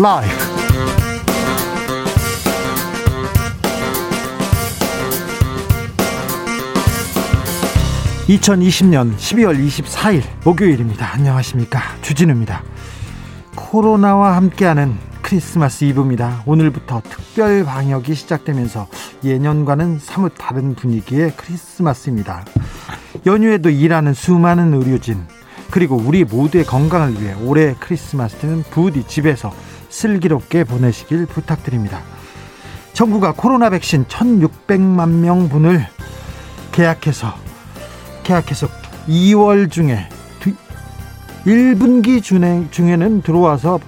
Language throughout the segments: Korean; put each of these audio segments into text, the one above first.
라이브. 2020년 12월 24일 목요일입니다. 안녕하십니까. 주진우입니다. 코로나와 함께하는 크리스마스 이브입니다. 오늘부터 특별 방역이 시작되면서 예년과는 사뭇 다른 분위기의 크리스마스입니다. 연휴에도 일하는 수많은 의료진, 그리고 우리 모두의 건강을 위해 올해 크리스마스는 부디 집에서 슬기롭게 보내시길 부탁드립니다. 정부가 코로나 백신 1,600만 명분을 계약해서 계약해서 2월 중에 1분기 중에는 들어와서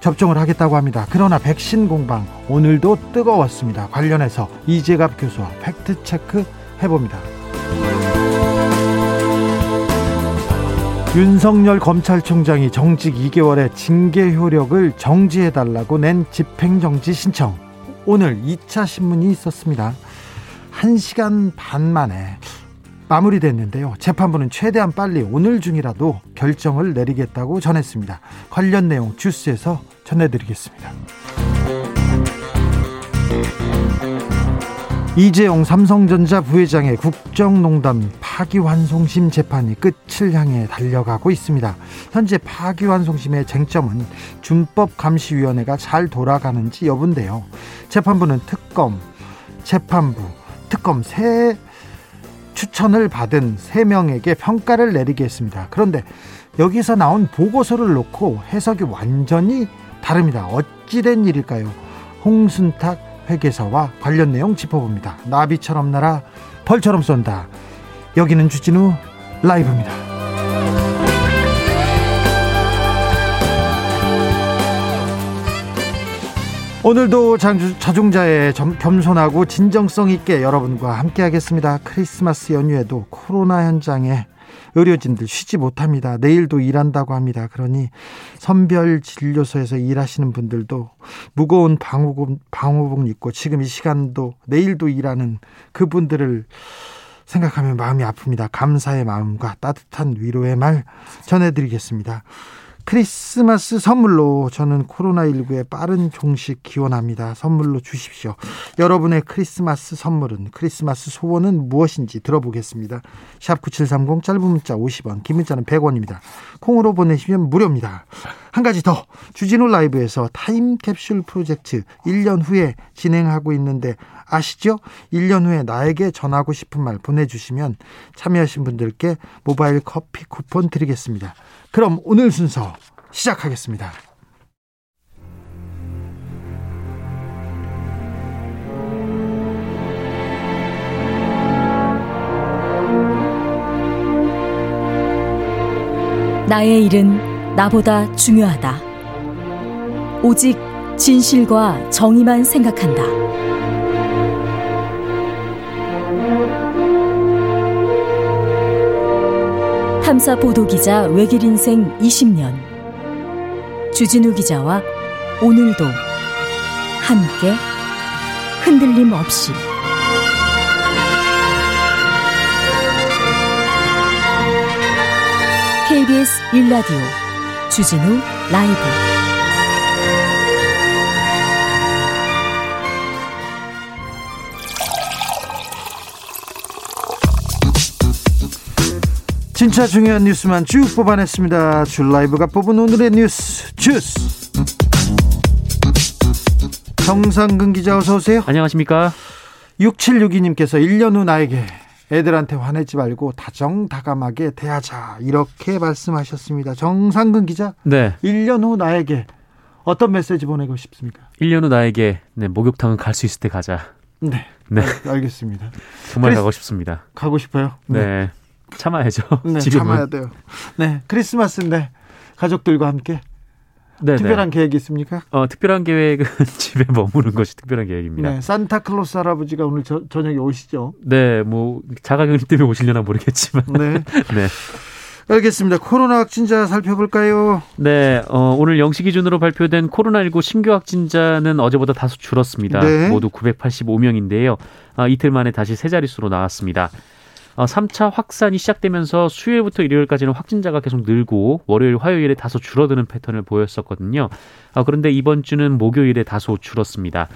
접종을 하겠다고 합니다. 그러나 백신 공방 오늘도 뜨거웠습니다. 관련해서 이재갑 교수와 팩트 체크 해봅니다. 윤석열 검찰총장이 정직 2개월의 징계 효력을 정지해달라고 낸 집행정지 신청. 오늘 2차 신문이 있었습니다. 1시간 반 만에 마무리됐는데요. 재판부는 최대한 빨리 오늘 중이라도 결정을 내리겠다고 전했습니다. 관련 내용 주스에서 전해드리겠습니다. 이재용 삼성전자 부회장의 국정농단 파기환송심 재판이 끝을 향해 달려가고 있습니다. 현재 파기환송심의 쟁점은 준법감시위원회가 잘 돌아가는지 여부인데요. 재판부는 특검, 재판부, 특검 세 추천을 받은 세 명에게 평가를 내리게 했습니다. 그런데 여기서 나온 보고서를 놓고 해석이 완전히 다릅니다. 어찌된 일일까요? 홍순탁 회계사와 관련 내용 짚어봅니다. 나비처럼 날아 벌처럼 쏜다. 여기는 주진우 라이브입니다. 오늘도 자중자의 겸손하고 진정성 있게 여러분과 함께하겠습니다. 크리스마스 연휴에도 코로나 현장에 의료진들 쉬지 못합니다. 내일도 일한다고 합니다. 그러니 선별 진료소에서 일하시는 분들도 무거운 방호복, 방호복 입고 지금 이 시간도 내일도 일하는 그분들을 생각하면 마음이 아픕니다. 감사의 마음과 따뜻한 위로의 말 전해드리겠습니다. 크리스마스 선물로 저는 코로나19의 빠른 종식 기원합니다. 선물로 주십시오. 여러분의 크리스마스 선물은 크리스마스 소원은 무엇인지 들어보겠습니다. 샵 9730 짧은 문자 50원 긴 문자는 100원입니다. 콩으로 보내시면 무료입니다. 한 가지 더 주진우 라이브에서 타임캡슐 프로젝트 1년 후에 진행하고 있는데 아시죠? 1년 후에 나에게 전하고 싶은 말 보내주시면 참여하신 분들께 모바일 커피 쿠폰 드리겠습니다. 그럼 오늘 순서 시작하겠습니다. 나의 일은 나보다 중요하다. 오직 진실과 정의만 생각한다. 탐사 보도 기자 외길 인생 20년. 주진우 기자와 오늘도 함께 흔들림 없이. KBS 1라디오 주진우 라이브 진짜 중요한 뉴스만 쭉 뽑아냈습니다. 줄 라이브가 뽑은 오늘의 뉴스 주스. 정상근 기자 어서 오세요. 안녕하십니까? 6762님께서 1년 후 나에게 애들한테 화내지 말고 다정다감하게 대하자 이렇게 말씀하셨습니다. 정상근 기자. 네. 1년 후 나에게 어떤 메시지 보내고 싶습니까? 1년 후 나에게 네, 목욕탕은 갈 수 있을 때 가자. 네. 네. 알, 겠습니다 정말 크리스... 가고 싶습니다. 가고 싶어요? 네. 네. 참아야죠. 네, 지금은. 참아야 돼요. 네, 크리스마스인데 가족들과 함께 네네. 특별한 계획이 있습니까? 어, 특별한 계획은 집에 머무는 것이 특별한 계획입니다. 네, 산타클로스 할아버지가 오늘 저, 저녁에 오시죠? 네, 뭐 자가격리 때문에 오시려나 모르겠지만. 네. 네. 알겠습니다. 코로나 확진자 살펴볼까요? 네, 어, 오늘 0시 기준으로 발표된 코로나19 신규 확진자는 어제보다 다소 줄었습니다. 네. 모두 985명인데요. 아, 이틀 만에 다시 세 자릿수로 나왔습니다. 3차 확산이 시작되면서 수요일부터 일요일까지는 확진자가 계속 늘고 월요일, 화요일에 다소 줄어드는 패턴을 보였었거든요. 그런데 이번 주는 목요일에 다소 줄었습니다.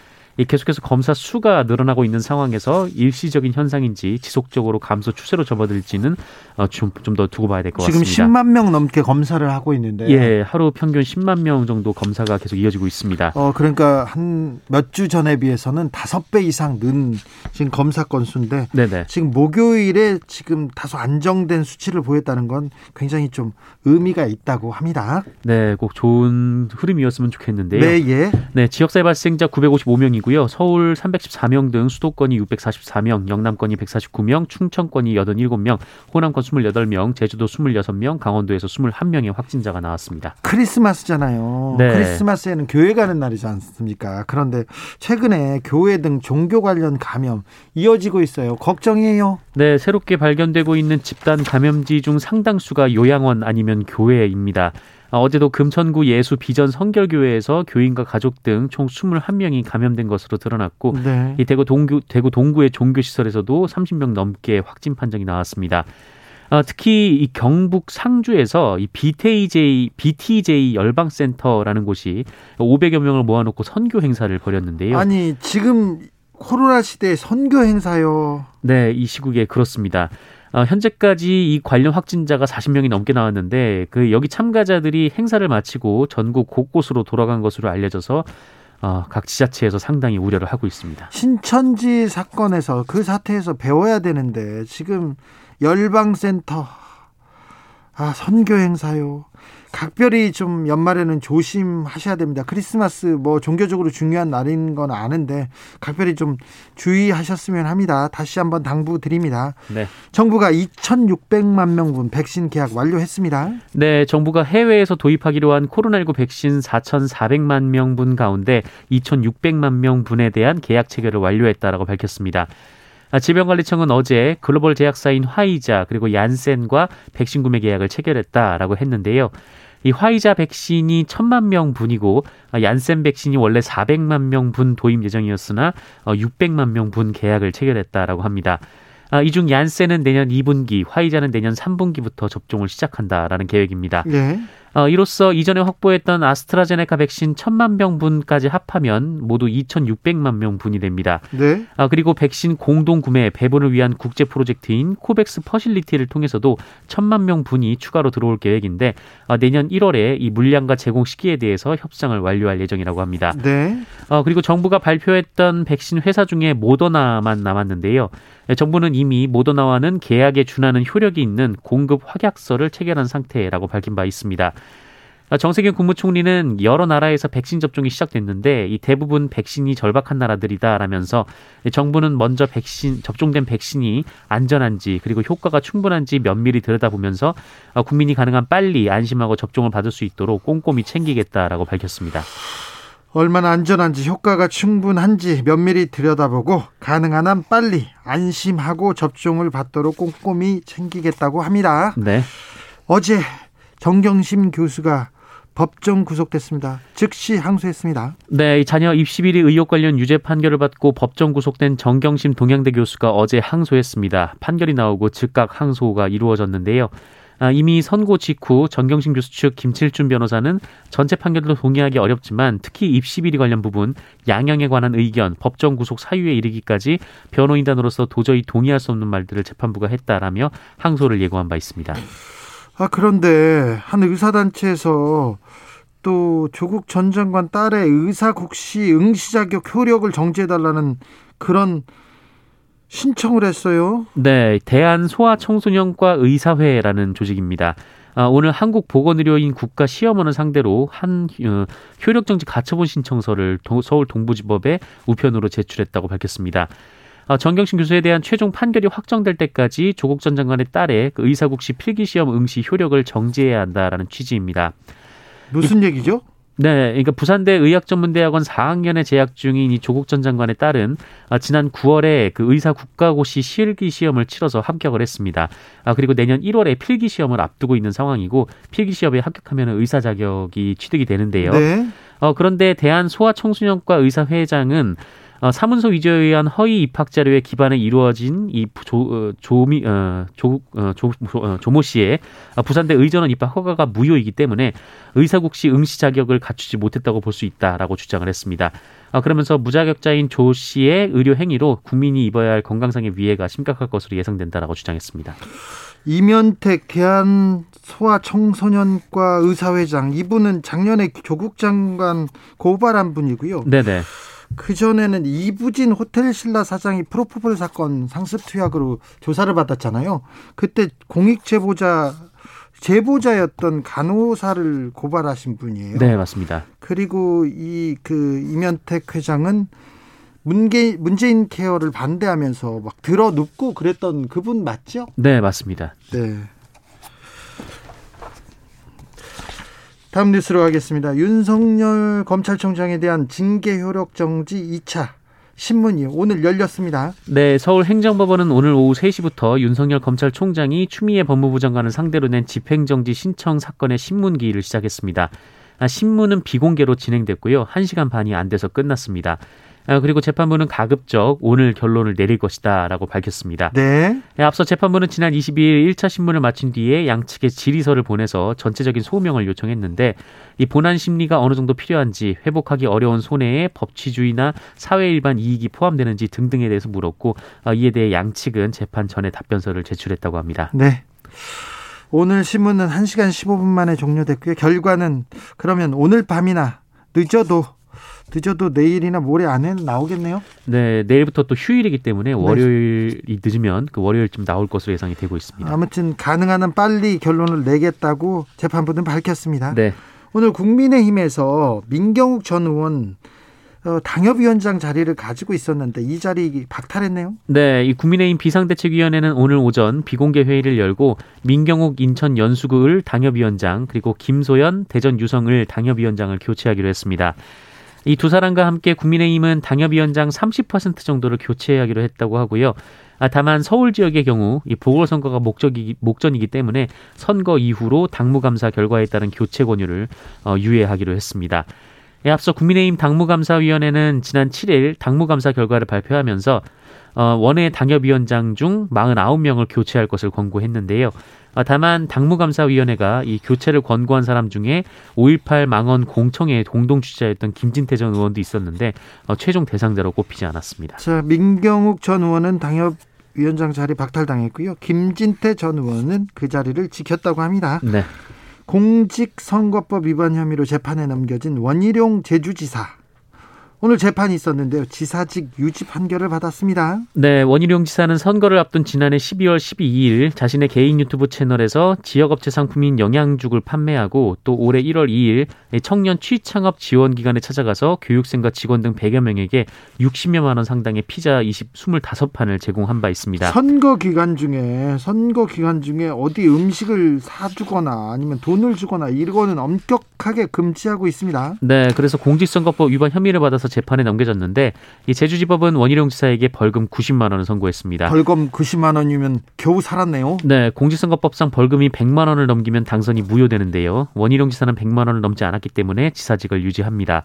계속해서 검사 수가 늘어나고 있는 상황에서 일시적인 현상인지 지속적으로 감소 추세로 접어들지는 어, 좀좀 더 두고 봐야 될 것 같습니다. 지금 10만 명 넘게 검사를 하고 있는데 예, 하루 평균 10만 명 정도 검사가 계속 이어지고 있습니다. 어, 그러니까 한 몇 주 전에 비해서는 다섯 배 이상 는 지금 검사 건수인데 네네. 지금 목요일에 지금 다소 안정된 수치를 보였다는 건 굉장히 좀 의미가 있다고 합니다. 네, 꼭 좋은 흐름이었으면 좋겠는데요. 네, 예. 네, 지역사회 발생자 955명이고 있고요. 서울 314명 등 수도권이 644명, 영남권이 149명, 충청권이 87명, 호남권 28명, 제주도 26명, 강원도에서 21명의 확진자가 나왔습니다. 크리스마스잖아요. 네. 크리스마스에는 교회 가는 날이지 않습니까? 그런데 최근에 교회 등 종교 관련 감염 이어지고 있어요. 걱정이에요. 네, 새롭게 발견되고 있는 집단 감염지 중 상당수가 요양원 아니면 교회입니다. 아, 어제도 금천구 예수 비전 성결교회에서 교인과 가족 등 총 21명이 감염된 것으로 드러났고 네. 이 대구 동구 대구 동구의 종교 시설에서도 30명 넘게 확진 판정이 나왔습니다. 아, 특히 이 경북 상주에서 이 BTJ BTJ 열방센터라는 곳이 500여 명을 모아놓고 선교 행사를 벌였는데요. 아니 지금 코로나 시대 선교 행사요. 네, 이 시국에 그렇습니다. 어, 현재까지 이 관련 확진자가 40명이 넘게 나왔는데 그 여기 참가자들이 행사를 마치고 전국 곳곳으로 돌아간 것으로 알려져서 어, 각 지자체에서 상당히 우려를 하고 있습니다. 신천지 사건에서 그 사태에서 배워야 되는데 지금 열방센터 아 선교 행사요. 각별히 좀 연말에는 조심하셔야 됩니다. 크리스마스 뭐 종교적으로 중요한 날인 건 아는데 각별히 좀 주의하셨으면 합니다. 다시 한번 당부드립니다. 네. 정부가 2,600만 명분 백신 계약 완료했습니다. 네, 정부가 해외에서 도입하기로 한 코로나19 백신 4,400만 명분 가운데 2,600만 명분에 대한 계약 체결을 완료했다라고 밝혔습니다. 아, 질병관리청은 어제 글로벌 제약사인 화이자 그리고 얀센과 백신 구매 계약을 체결했다라고 했는데요. 이 화이자 백신이 천만 명 분이고 아, 얀센 백신이 원래 400만 명 분 도입 예정이었으나 600만 어, 명분 계약을 체결했다라고 합니다. 아, 이중 얀센은 내년 2분기, 화이자는 내년 3분기부터 접종을 시작한다라는 계획입니다. 네. 어, 이로써 이전에 확보했던 아스트라제네카 백신 1천만 명분까지 합하면 모두 2,600만 명분이 됩니다. 네. 어, 그리고 백신 공동 구매 배분을 위한 국제 프로젝트인 코백스 퍼실리티를 통해서도 1천만 명분이 추가로 들어올 계획인데 어, 내년 1월에 이 물량과 제공 시기에 대해서 협상을 완료할 예정이라고 합니다. 네. 어, 그리고 정부가 발표했던 백신 회사 중에 모더나만 남았는데요. 네, 정부는 이미 모더나와는 계약에 준하는 효력이 있는 공급 확약서를 체결한 상태라고 밝힌 바 있습니다. 정세균 국무총리는 여러 나라에서 백신 접종이 시작됐는데 이 대부분 백신이 절박한 나라들이다라면서 정부는 먼저 백신 접종된 백신이 안전한지 그리고 효과가 충분한지 면밀히 들여다보면서 국민이 가능한 빨리 안심하고 접종을 받을 수 있도록 꼼꼼히 챙기겠다라고 밝혔습니다. 얼마나 안전한지 효과가 충분한지 면밀히 들여다보고 가능한 한 빨리 안심하고 접종을 받도록 꼼꼼히 챙기겠다고 합니다. 네. 어제 정경심 교수가 법정 구속됐습니다. 즉시 항소했습니다. 네, 자녀 입시 비리 의혹 관련 유죄 판결을 받고 법정 구속된 정경심 동양대 교수가 어제 항소했습니다. 판결이 나오고 즉각 항소가 이루어졌는데요. 아, 이미 선고 직후 전경심 교수 측 김칠준 변호사는 전체 판결도 동의하기 어렵지만 특히 입시 비리 관련 부분 양형에 관한 의견 법정 구속 사유에 이르기까지 변호인단으로서 도저히 동의할 수 없는 말들을 재판부가 했다라며 항소를 예고한 바 있습니다. 아 그런데 한 의사단체에서 또 조국 전 장관 딸의 의사국시 응시 자격 효력을 정지해달라는 그런 신청을 했어요. 네, 대한 소아청소년과 의사회라는 조직입니다. 아, 오늘 한국보건의료인 국가시험원을 상대로 한 어, 효력정지 가처분 신청서를 도, 서울 동부지법에 우편으로 제출했다고 밝혔습니다. 아, 정경심 교수에 대한 최종 판결이 확정될 때까지 조국 전 장관의 딸의 그 의사국시 필기시험 응시 효력을 정지해야 한다라는 취지입니다. 무슨 얘기죠? 네, 그러니까 부산대 의학전문대학원 4학년에 재학 중인 이 조국 전 장관의 딸은 아, 지난 9월에 그 의사 국가고시 실기 시험을 치러서 합격을 했습니다. 아, 그리고 내년 1월에 필기 시험을 앞두고 있는 상황이고 필기 시험에 합격하면 의사 자격이 취득이 되는데요. 네. 어, 그런데 대한 소아청소년과 의사 회장은 어, 사문서 위조에 의한 허위 입학 자료에 기반해 이루어진 이 조, 어, 조미 어, 조, 어, 조, 어, 조모 씨의 부산대 의전원 입학 허가가 무효이기 때문에 의사국 시 응시 자격을 갖추지 못했다고 볼 수 있다라고 주장을 했습니다. 어, 그러면서 무자격자인 조 씨의 의료 행위로 국민이 입어야 할 건강상의 위해가 심각할 것으로 예상된다라고 주장했습니다. 이면택 대한 소아청소년과 의사회장 이분은 작년에 조국 장관 고발한 분이고요. 네네. 그 전에는 이부진 호텔 신라 사장이 프로포폴 사건 상습 투약으로 조사를 받았잖아요. 그때 공익 제보자 제보자였던 간호사를 고발하신 분이에요. 네, 맞습니다. 그리고 이 그 이면택 회장은 문게, 문재인 케어를 반대하면서 막 들어 눕고 그랬던 그분 맞죠? 네, 맞습니다. 네. 다음 뉴스로 가겠습니다. 윤석열 검찰총장에 대한 징계 효력 정지 2차 신문이 오늘 열렸습니다. 네, 서울 행정법원은 오늘 오후 3시부터 윤석열 검찰총장이 추미애 법무부 장관을 상대로 낸 집행정지 신청 사건의 신문 기일을 시작했습니다. 아, 신문은 비공개로 진행됐고요. 1시간 반이 안 돼서 끝났습니다. 아, 그리고 재판부는 가급적 오늘 결론을 내릴 것이다라고 밝혔습니다. 네. 네 앞서 재판부는 지난 22일 1차 신문을 마친 뒤에 양측에 질의서를 보내서 전체적인 소명을 요청했는데 이 본안 심리가 어느 정도 필요한지 회복하기 어려운 손해에 법치주의나 사회 일반 이익이 포함되는지 등등에 대해서 물었고 아, 이에 대해 양측은 재판 전에 답변서를 제출했다고 합니다. 네. 오늘 신문은 1시간 15분 만에 종료됐고요. 결과는 그러면 오늘 밤이나 늦어도 늦어도 내일이나 모레 안에는 나오겠네요. 네, 내일부터 또 휴일이기 때문에 월요일이 늦으면 그 월요일쯤 나올 것으로 예상이 되고 있습니다. 아무튼 가능한 한 빨리 결론을 내겠다고 재판부는 밝혔습니다. 네. 오늘 국민의힘에서 민경욱 전 의원 어, 당협위원장 자리를 가지고 있었는데 이 자리 박탈했네요. 네, 이 국민의힘 비상대책위원회는 오늘 오전 비공개 회의를 열고 민경욱 인천 연수구을 당협위원장 그리고 김소연 대전 유성을 당협위원장을 교체하기로 했습니다. 이 두 사람과 함께 국민의힘은 당협위원장 30% 정도를 교체하기로 했다고 하고요. 아, 다만 서울 지역의 경우 이 보궐선거가 목적이 목전이기 때문에 선거 이후로 당무감사 결과에 따른 교체 권유를 어, 유예하기로 했습니다. 예, 앞서 국민의힘 당무감사위원회는 지난 7일 당무감사 결과를 발표하면서 어, 원외 당협위원장 중 49명을 교체할 것을 권고했는데요. 아, 다만 당무감사위원회가 이 교체를 권고한 사람 중에 5.18 망언 공청회 공동 주최자였던 김진태 전 의원도 있었는데 어, 최종 대상자로 꼽히지 않았습니다. 자, 민경욱 전 의원은 당협 위원장 자리 박탈당했고요. 김진태 전 의원은 그 자리를 지켰다고 합니다. 네. 공직선거법 위반 혐의로 재판에 넘겨진 원희룡 제주지사 오늘 재판이 있었는데요. 지사직 유지 판결을 받았습니다. 네, 원희룡 지사는 선거를 앞둔 지난해 12월 12일 자신의 개인 유튜브 채널에서 지역업체 상품인 영양죽을 판매하고 또 올해 1월 2일 청년 취창업 지원 기관에 찾아가서 교육생과 직원 등 100여 명에게 60여만 원 상당의 피자 20, 25판을 제공한 바 있습니다. 선거 기간 중에 선거 기간 중에 어디 음식을 사주거나 아니면 돈을 주거나 이거는 엄격하게 금지하고 있습니다. 네, 그래서 공직선거법 위반 혐의를 받아서 재판에 넘겨졌는데 이 제주지법은 원희룡 지사에게 벌금 90만 원을 선고했습니다. 벌금 90만 원이면 겨우 살았네요. 네, 공직선거법상 벌금이 100만 원을 넘기면 당선이 무효되는데요. 원희룡 지사는 100만 원을 넘지 않았기 때문에 지사직을 유지합니다.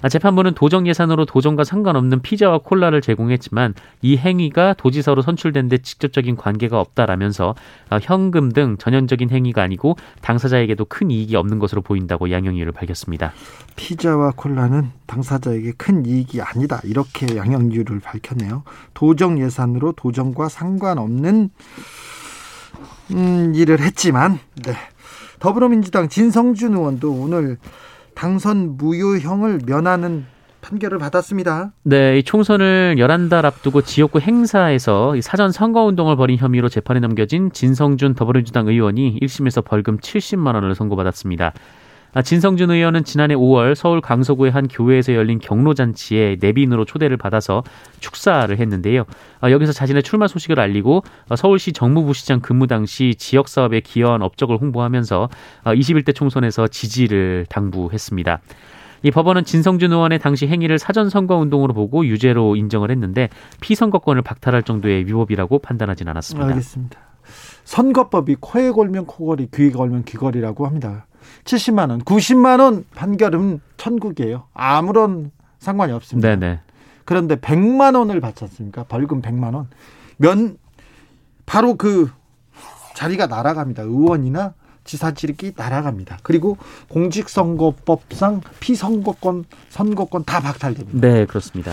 아, 재판부는 도정 예산으로 도정과 상관없는 피자와 콜라를 제공했지만 이 행위가 도지사로 선출된 데 직접적인 관계가 없다라면서 아, 현금 등 전형적인 행위가 아니고 당사자에게도 큰 이익이 없는 것으로 보인다고 양형 이유를 밝혔습니다. 피자와 콜라는 당사자에게 큰 이익이 아니다. 이렇게 양형 이유를 밝혔네요. 도정 예산으로 도정과 상관없는 음, 일을 했지만 네. 더불어민주당 진성준 의원도 오늘 당선 무효형을 면하는 판결을 받았습니다. 네, 이 총선을 11달 앞두고 지역구 행사에서 사전 선거 운동을 벌인 혐의로 재판에 넘겨진 진성준 더불어민주당 의원이 1심에서 벌금 70만 원을 선고받았습니다. 아, 진성준 의원은 지난해 5월 서울 강서구의 한 교회에서 열린 경로잔치에 내빈으로 초대를 받아서 축사를 했는데요. 아, 여기서 자신의 출마 소식을 알리고 아, 서울시 정무부시장 근무 당시 지역 사업에 기여한 업적을 홍보하면서 21대 총선에서 지지를 당부했습니다. 이 법원은 진성준 의원의 당시 행위를 사전 선거 운동으로 보고 유죄로 인정을 했는데 피선거권을 박탈할 정도의 위법이라고 판단하진 않았습니다. 알겠습니다. 선거법이 코에 걸면 코걸이, 귀에 걸면 귀걸이라고 합니다. 70만 원, 90만 원 판결은 천국이에요. 아무런 상관이 없습니다. 네네. 그런데 100만 원을 받지 않습니까? 벌금 100만 원. 면 바로 그 자리가 날아갑니다. 의원이나 지사직이 날아갑니다. 그리고 공직선거법상 피선거권, 선거권 다 박탈됩니다. 네, 그렇습니다.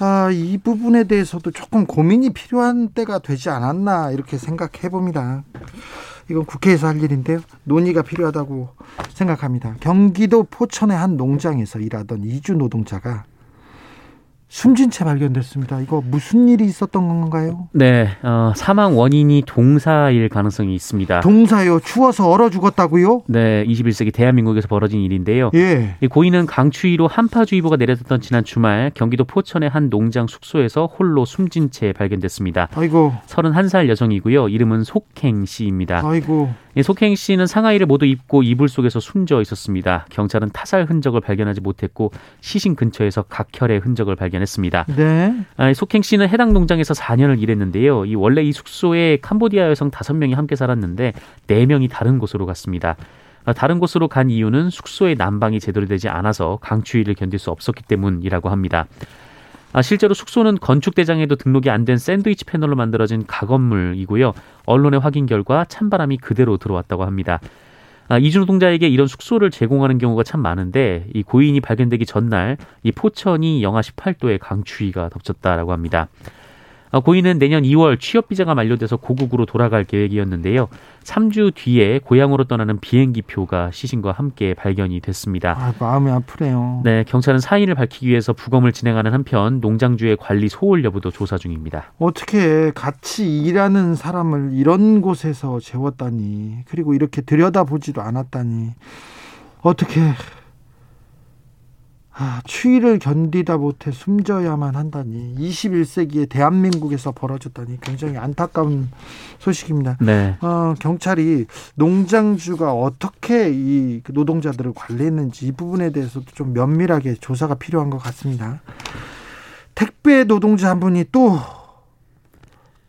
아, 이 부분에 대해서도 조금 고민이 필요한 때가 되지 않았나 이렇게 생각해 봅니다. 이건 국회에서 할 일인데요. 논의가 필요하다고 생각합니다. 경기도 포천의 한 농장에서 일하던 이주 노동자가 숨진 채 발견됐습니다. 이거 무슨 일이 있었던 건가요? 네, 어, 사망 원인이 동사일 가능성이 있습니다. 동사요. 추워서 얼어 죽었다고요? 네, 21세기 대한민국에서 벌어진 일인데요. 예. 이 고인은 강추위로 한파주의보가 내려졌던 지난 주말 경기도 포천의 한 농장 숙소에서 홀로 숨진 채 발견됐습니다. 아이고. 31살 여성이고요. 이름은 속행 씨입니다. 아이고. 이 속행 씨는 상하이를 모두 입고 이불 속에서 숨져 있었습니다. 경찰은 타살 흔적을 발견하지 못했고 시신 근처에서 각혈의 흔적을 발견했습니다. 네. 아, 속행 씨는 해당 농장에서 4년을 일했는데요. 이 원래 이 숙소에 캄보디아 여성 5명이 함께 살았는데 4명이 다른 곳으로 갔습니다. 아, 다른 곳으로 간 이유는 숙소의 난방이 제대로 되지 않아서 강추위를 견딜 수 없었기 때문이라고 합니다. 아, 실제로 숙소는 건축대장에도 등록이 안 된 샌드위치 패널로 만들어진 가건물이고요. 언론의 확인 결과 찬바람이 그대로 들어왔다고 합니다. 아, 이주 노동자에게 이런 숙소를 제공하는 경우가 참 많은데 이 고인이 발견되기 전날 이 포천이 영하 18도의 강추위가 덮쳤다라고 합니다. 아, 고인은 내년 2월 취업 비자가 만료돼서 고국으로 돌아갈 계획이었는데요. 3주 뒤에 고향으로 떠나는 비행기 표가 시신과 함께 발견이 됐습니다. 아, 마음이 아프네요. 네, 경찰은 사인을 밝히기 위해서 부검을 진행하는 한편 농장주의 관리 소홀 여부도 조사 중입니다. 어떻게 같이 일하는 사람을 이런 곳에서 재웠다니 그리고 이렇게 들여다보지도 않았다니 어떻게 아, 추위를 견디다 못해 숨져야만 한다니 21세기에 대한민국에서 벌어졌다니 굉장히 안타까운 소식입니다. 네. 어, 경찰이 농장주가 어떻게 이 노동자들을 관리했는지 이 부분에 대해서도 좀 면밀하게 조사가 필요한 것 같습니다. 택배 노동자 한 분이 또,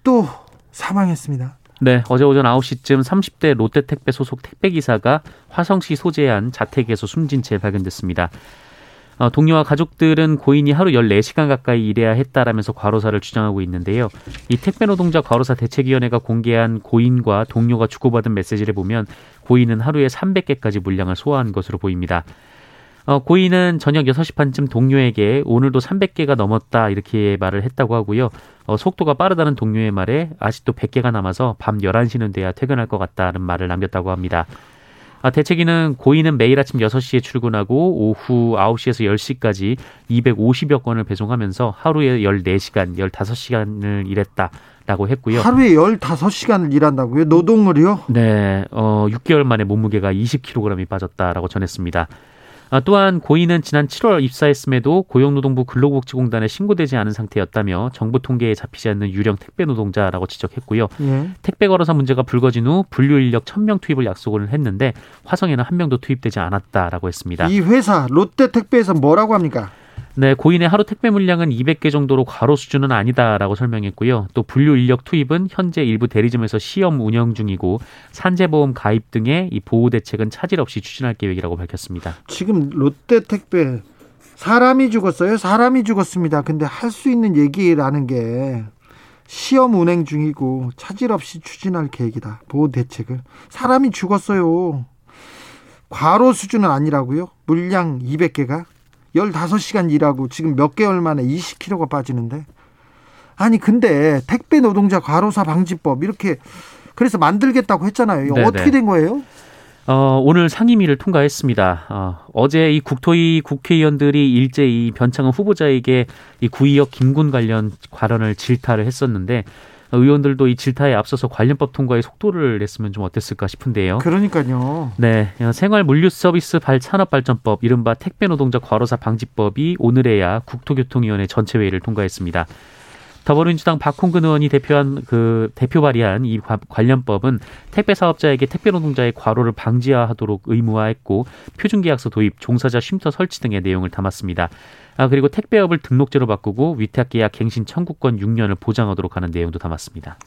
또 사망했습니다. 네, 어제 오전 9시쯤 30대 롯데택배 소속 택배기사가 화성시 소재의 한 자택에서 숨진 채 발견됐습니다. 어, 동료와 가족들은 고인이 하루 14시간 가까이 일해야 했다라면서 과로사를 주장하고 있는데요. 이 택배 노동자 과로사 대책위원회가 공개한 고인과 동료가 주고받은 메시지를 보면 고인은 하루에 300개까지 물량을 소화한 것으로 보입니다. 어, 고인은 저녁 6시 반쯤 동료에게 오늘도 300개가 넘었다 이렇게 말을 했다고 하고요. 어, 속도가 빠르다는 동료의 말에 아직도 100개가 남아서 밤 11시는 돼야 퇴근할 것 같다는 말을 남겼다고 합니다. 아, 대책위는 고인은 매일 아침 6시에 출근하고 오후 9시에서 10시까지 250여 건을 배송하면서 하루에 14시간, 15시간을 일했다 라고 했고요. 하루에 15시간을 일한다고요? 노동을요? 네, 어, 6개월 만에 몸무게가 20kg이 빠졌다라고 전했습니다. 아, 또한 고인은 지난 7월 입사했음에도 고용노동부 근로복지공단에 신고되지 않은 상태였다며 정부 통계에 잡히지 않는 유령 택배 노동자라고 지적했고요. 예. 택배 걸어서 문제가 불거진 후 분류 인력 1000명 투입을 약속을 했는데 화성에는 한 명도 투입되지 않았다라고 했습니다. 이 회사 롯데 택배에서 뭐라고 합니까? 네, 고인의 하루 택배 물량은 200개 정도로 과로 수준은 아니다라고 설명했고요. 또 분류 인력 투입은 현재 일부 대리점에서 시험 운영 중이고 산재보험 가입 등의 이 보호 대책은 차질 없이 추진할 계획이라고 밝혔습니다. 지금 롯데 택배 사람이 죽었어요. 사람이 죽었습니다. 근데 할 수 있는 얘기라는 게 시험 운행 중이고 차질 없이 추진할 계획이다. 보호 대책을. 사람이 죽었어요. 과로 수준은 아니라고요? 물량 200개가 15시간 일하고 지금 몇 개월 만에 20kg가 빠지는데 아니 근데 택배 노동자 과로사 방지법 이렇게 그래서 만들겠다고 했잖아요. 네네. 어떻게 된 거예요? 어, 오늘 상임위를 통과했습니다. 어, 어제 이 국토위 국회의원들이 일제 이 변창흠 후보자에게 이 구의역 김군 관련 발언을 질타를 했었는데 의원들도 이 질타에 앞서서 관련법 통과에 속도를 냈으면 좀 어땠을까 싶은데요. 그러니까요. 네, 어, 생활 물류 서비스 발 산업 발전법 이른바 택배 노동자 과로사 방지법이 오늘에야 국토교통위원회 전체 회의를 통과했습니다. 더불어민주당 박홍근 의원이 대표한 그 대표 발의한 이 과- 관련법은 택배 사업자에게 택배 노동자의 과로를 방지하도록 의무화했고 표준계약서 도입, 종사자 쉼터 설치 등의 내용을 담았습니다. 아 그리고 택배업을 등록제로 바꾸고 위탁계약 갱신 청구권 6년을 보장하도록 하는 내용도 담았습니다.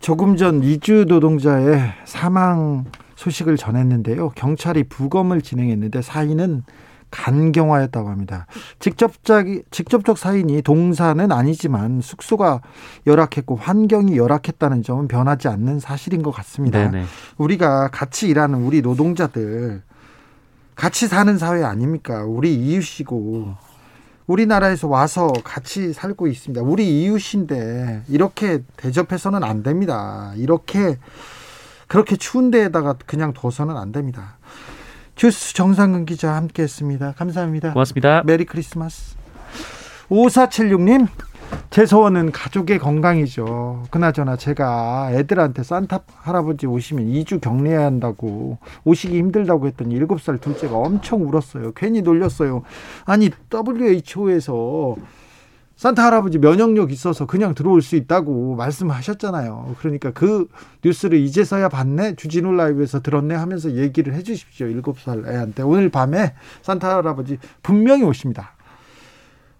조금 전 이주 노동자의 사망 소식을 전했는데요. 경찰이 부검을 진행했는데 사인은 간경화였다고 합니다. 직접적 직접적 사인이 동사는 아니지만 숙소가 열악했고 환경이 열악했다는 점은 변하지 않는 사실인 것 같습니다. 네네. 우리가 같이 일하는 우리 노동자들 같이 사는 사회 아닙니까? 우리 이웃이고 우리나라에서 와서 같이 살고 있습니다. 우리 이웃인데 이렇게 대접해서는 안 됩니다. 이렇게 그렇게 추운 데에다가 그냥 둬서는 안 됩니다. 주스 정상근 기자 함께했습니다. 감사합니다. 고맙습니다. 메리 크리스마스. 5476님 제 소원은 가족의 건강이죠. 그나저나 제가 애들한테 산타 할아버지 오시면 2주 격리해야 한다고 오시기 힘들다고 했더니 7살 둘째가 엄청 울었어요. 괜히 놀렸어요. 아니 WHO에서 산타 할아버지 면역력 있어서 그냥 들어올 수 있다고 말씀하셨잖아요. 그러니까 그 뉴스를 이제서야 봤네, 주진우 라이브에서 들었네 하면서 얘기를 해 주십시오. 7살 애한테. 오늘 밤에 산타 할아버지 분명히 오십니다.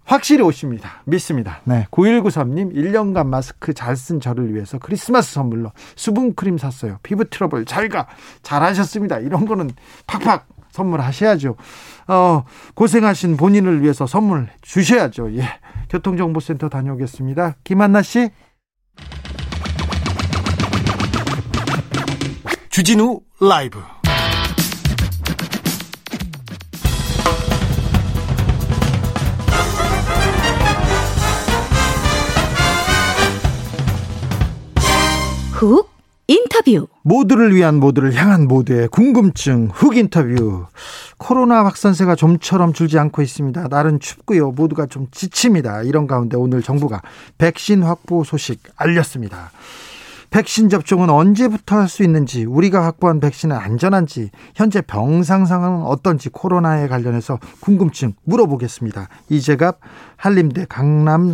확실히 오십니다. 믿습니다. 네. 9193님, 1년간 마스크 잘 쓴 저를 위해서 크리스마스 선물로 수분크림 샀어요. 피부 트러블 잘 가. 잘하셨습니다. 이런 거는 팍팍 선물하셔야죠. 어, 고생하신 본인을 위해서 선물 주셔야죠. 예. 교통정보센터 다녀오겠습니다. 김한나 씨. 주진우 라이브. 훅 인터뷰. 모두를 위한 모두를 향한 모두의 궁금증 훅 인터뷰. 코로나 확산세가 좀처럼 줄지 않고 있습니다. 날은 춥고요. 모두가 좀 지칩니다. 이런 가운데 오늘 정부가 백신 확보 소식 알렸습니다. 백신 접종은 언제부터 할 수 있는지, 우리가 확보한 백신은 안전한지, 현재 병상 상황은 어떤지 코로나에 관련해서 궁금증 물어보겠습니다. 이재갑 한림대 강남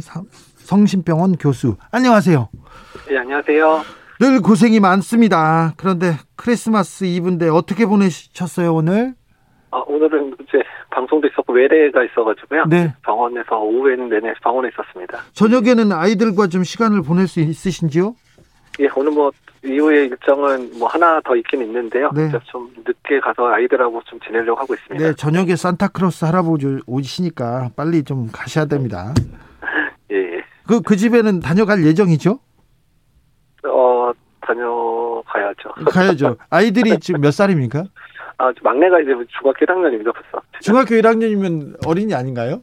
성심병원 교수. 안녕하세요. 네, 안녕하세요. 늘 고생이 많습니다. 그런데 크리스마스 이브인데 어떻게 보내셨어요, 오늘? 아, 오늘은 이제 방송도 있었고 외래가 있어가지고요. 네. 병원에서 오후에는 내내 병원에 있었습니다. 저녁에는 아이들과 좀 시간을 보낼 수 있으신지요? 예, 오늘 뭐 이후에 일정은 뭐 하나 더 있긴 있는데요. 네. 좀 늦게 가서 아이들하고 좀 지내려고 하고 있습니다. 네, 저녁에 산타크로스 할아버지 오시니까 빨리 좀 가셔야 됩니다. 예. 예. 그, 그 집에는 다녀갈 예정이죠? 어, 다녀가야죠. 가야죠. 아이들이 지금 몇 살입니까? 아, 막내가 이제 중학교 1학년입니다, 벌써. 중학교 1학년이면 어린이 아닌가요?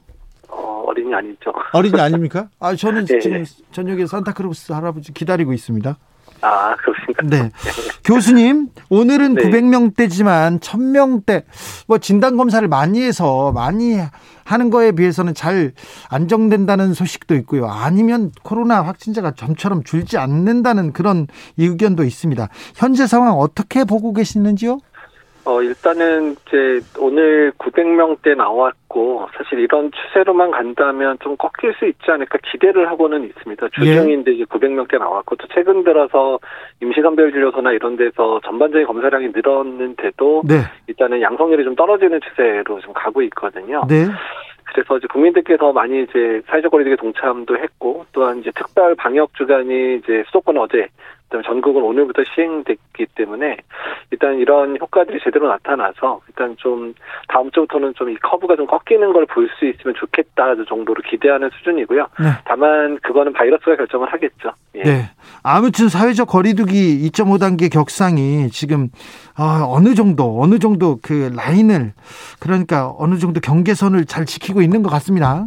어, 어린이 아니죠. 어린이 아닙니까? 아, 저는 네, 지금 네. 저녁에 산타크로스 할아버지 기다리고 있습니다. 아, 그렇습니까? 네. 교수님, 오늘은 네. 900명대지만 1000명대, 뭐 진단검사를 많이 해서 많이 하는 거에 비해서는 잘 안정된다는 소식도 있고요. 아니면 코로나 확진자가 점처럼 줄지 않는다는 그런 의견도 있습니다. 현재 상황 어떻게 보고 계시는지요? 어, 일단은 이제 오늘 900명대 나왔고 사실 이런 추세로만 간다면 좀 꺾일 수 있지 않을까 기대를 하고는 있습니다. 주중인데 예. 이제 900명대 나왔고 또 최근 들어서 임시간별진료소나 이런 데서 전반적인 검사량이 늘었는데도 네. 일단은 양성률이 좀 떨어지는 추세로 좀 가고 있거든요. 네. 그래서 이제 국민들께서 많이 이제 사회적 거리두기 동참도 했고 또한 이제 특별 방역 주간이 이제 수도권 어제 전국은 오늘부터 시행됐기 때문에 일단 이런 효과들이 제대로 나타나서 일단 좀 다음 주부터는 좀 이 커브가 좀 꺾이는 걸 볼 수 있으면 좋겠다 정도로 기대하는 수준이고요. 네. 다만 그거는 바이러스가 결정을 하겠죠. 예. 네. 아무튼 사회적 거리두기 2.5 단계 격상이 지금 아, 어느 정도 어느 정도 그 라인을 그러니까 어느 정도 경계선을 잘 지키고 있는 것 같습니다.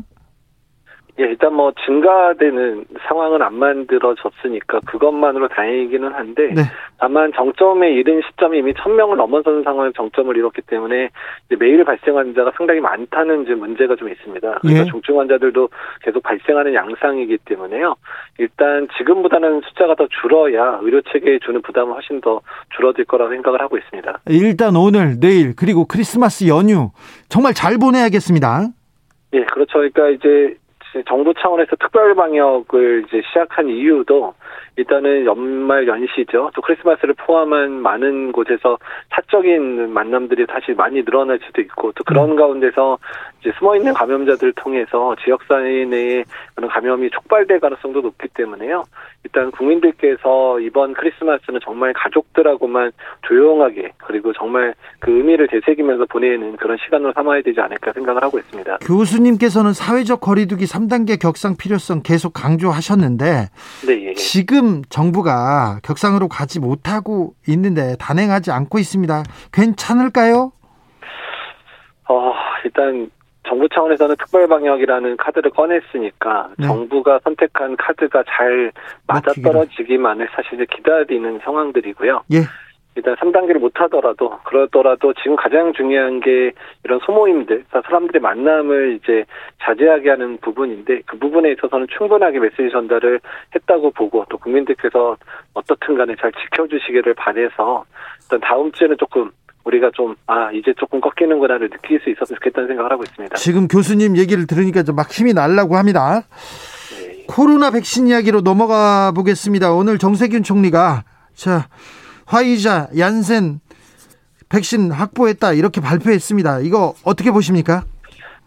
예, 일단 뭐 증가되는 상황은 안 만들어졌으니까 그것만으로 다행이기는 한데 네. 다만 정점에 이른 시점이 이미 천명을 넘어서는 상황에 정점을 이뤘기 때문에 매일 발생 환자가 상당히 많다는 이제 문제가 좀 있습니다. 그러니까 예. 중증 환자들도 계속 발생하는 양상이기 때문에요. 일단 지금보다는 숫자가 더 줄어야 의료 체계에 주는 부담은 훨씬 더 줄어들 거라고 생각을 하고 있습니다. 일단 오늘, 내일 그리고 크리스마스 연휴 정말 잘 보내야겠습니다. 예, 그렇죠. 그러니까 이제 정부 차원에서 특별 방역을 이제 시작한 이유도 일단은 연말 연시죠. 또 크리스마스를 포함한 많은 곳에서 사적인 만남들이 사실 많이 늘어날 수도 있고 또 그런 음. 가운데서 숨어 있는 감염자들을 통해서 지역사회 내에 그런 감염이 촉발될 가능성도 높기 때문에요. 일단 국민들께서 이번 크리스마스는 정말 가족들하고만 조용하게 그리고 정말 그 의미를 되새기면서 보내는 그런 시간으로 삼아야 되지 않을까 생각을 하고 있습니다. 교수님께서는 사회적 거리두기 3단계 격상 필요성 계속 강조하셨는데 네, 예. 지금 정부가 격상으로 가지 못하고 있는데 단행하지 않고 있습니다. 괜찮을까요? 어, 일단 정부 차원에서는 특별 방역이라는 카드를 꺼냈으니까 네. 정부가 선택한 카드가 잘 맞아떨어지기만을 사실 기다리는 상황들이고요. 예. 일단 3단계를 못 하더라도 그러더라도 지금 가장 중요한 게 이런 소모임들, 사람들의 만남을 이제 자제하게 하는 부분인데 그 부분에 있어서는 충분하게 메시지 전달을 했다고 보고 또 국민들께서 어떻든 간에 잘 지켜주시기를 바래서 일단 다음 주에는 조금 우리가 좀, 아, 이제 조금 꺾이는구나를 느낄 수 있었으면 좋겠다는 생각을 하고 있습니다. 지금 교수님 얘기를 들으니까 좀 막 힘이 날라고 합니다. 네. 코로나 백신 이야기로 넘어가 보겠습니다. 오늘 정세균 총리가, 자, 화이자, 얀센 백신 확보했다. 이렇게 발표했습니다. 이거 어떻게 보십니까?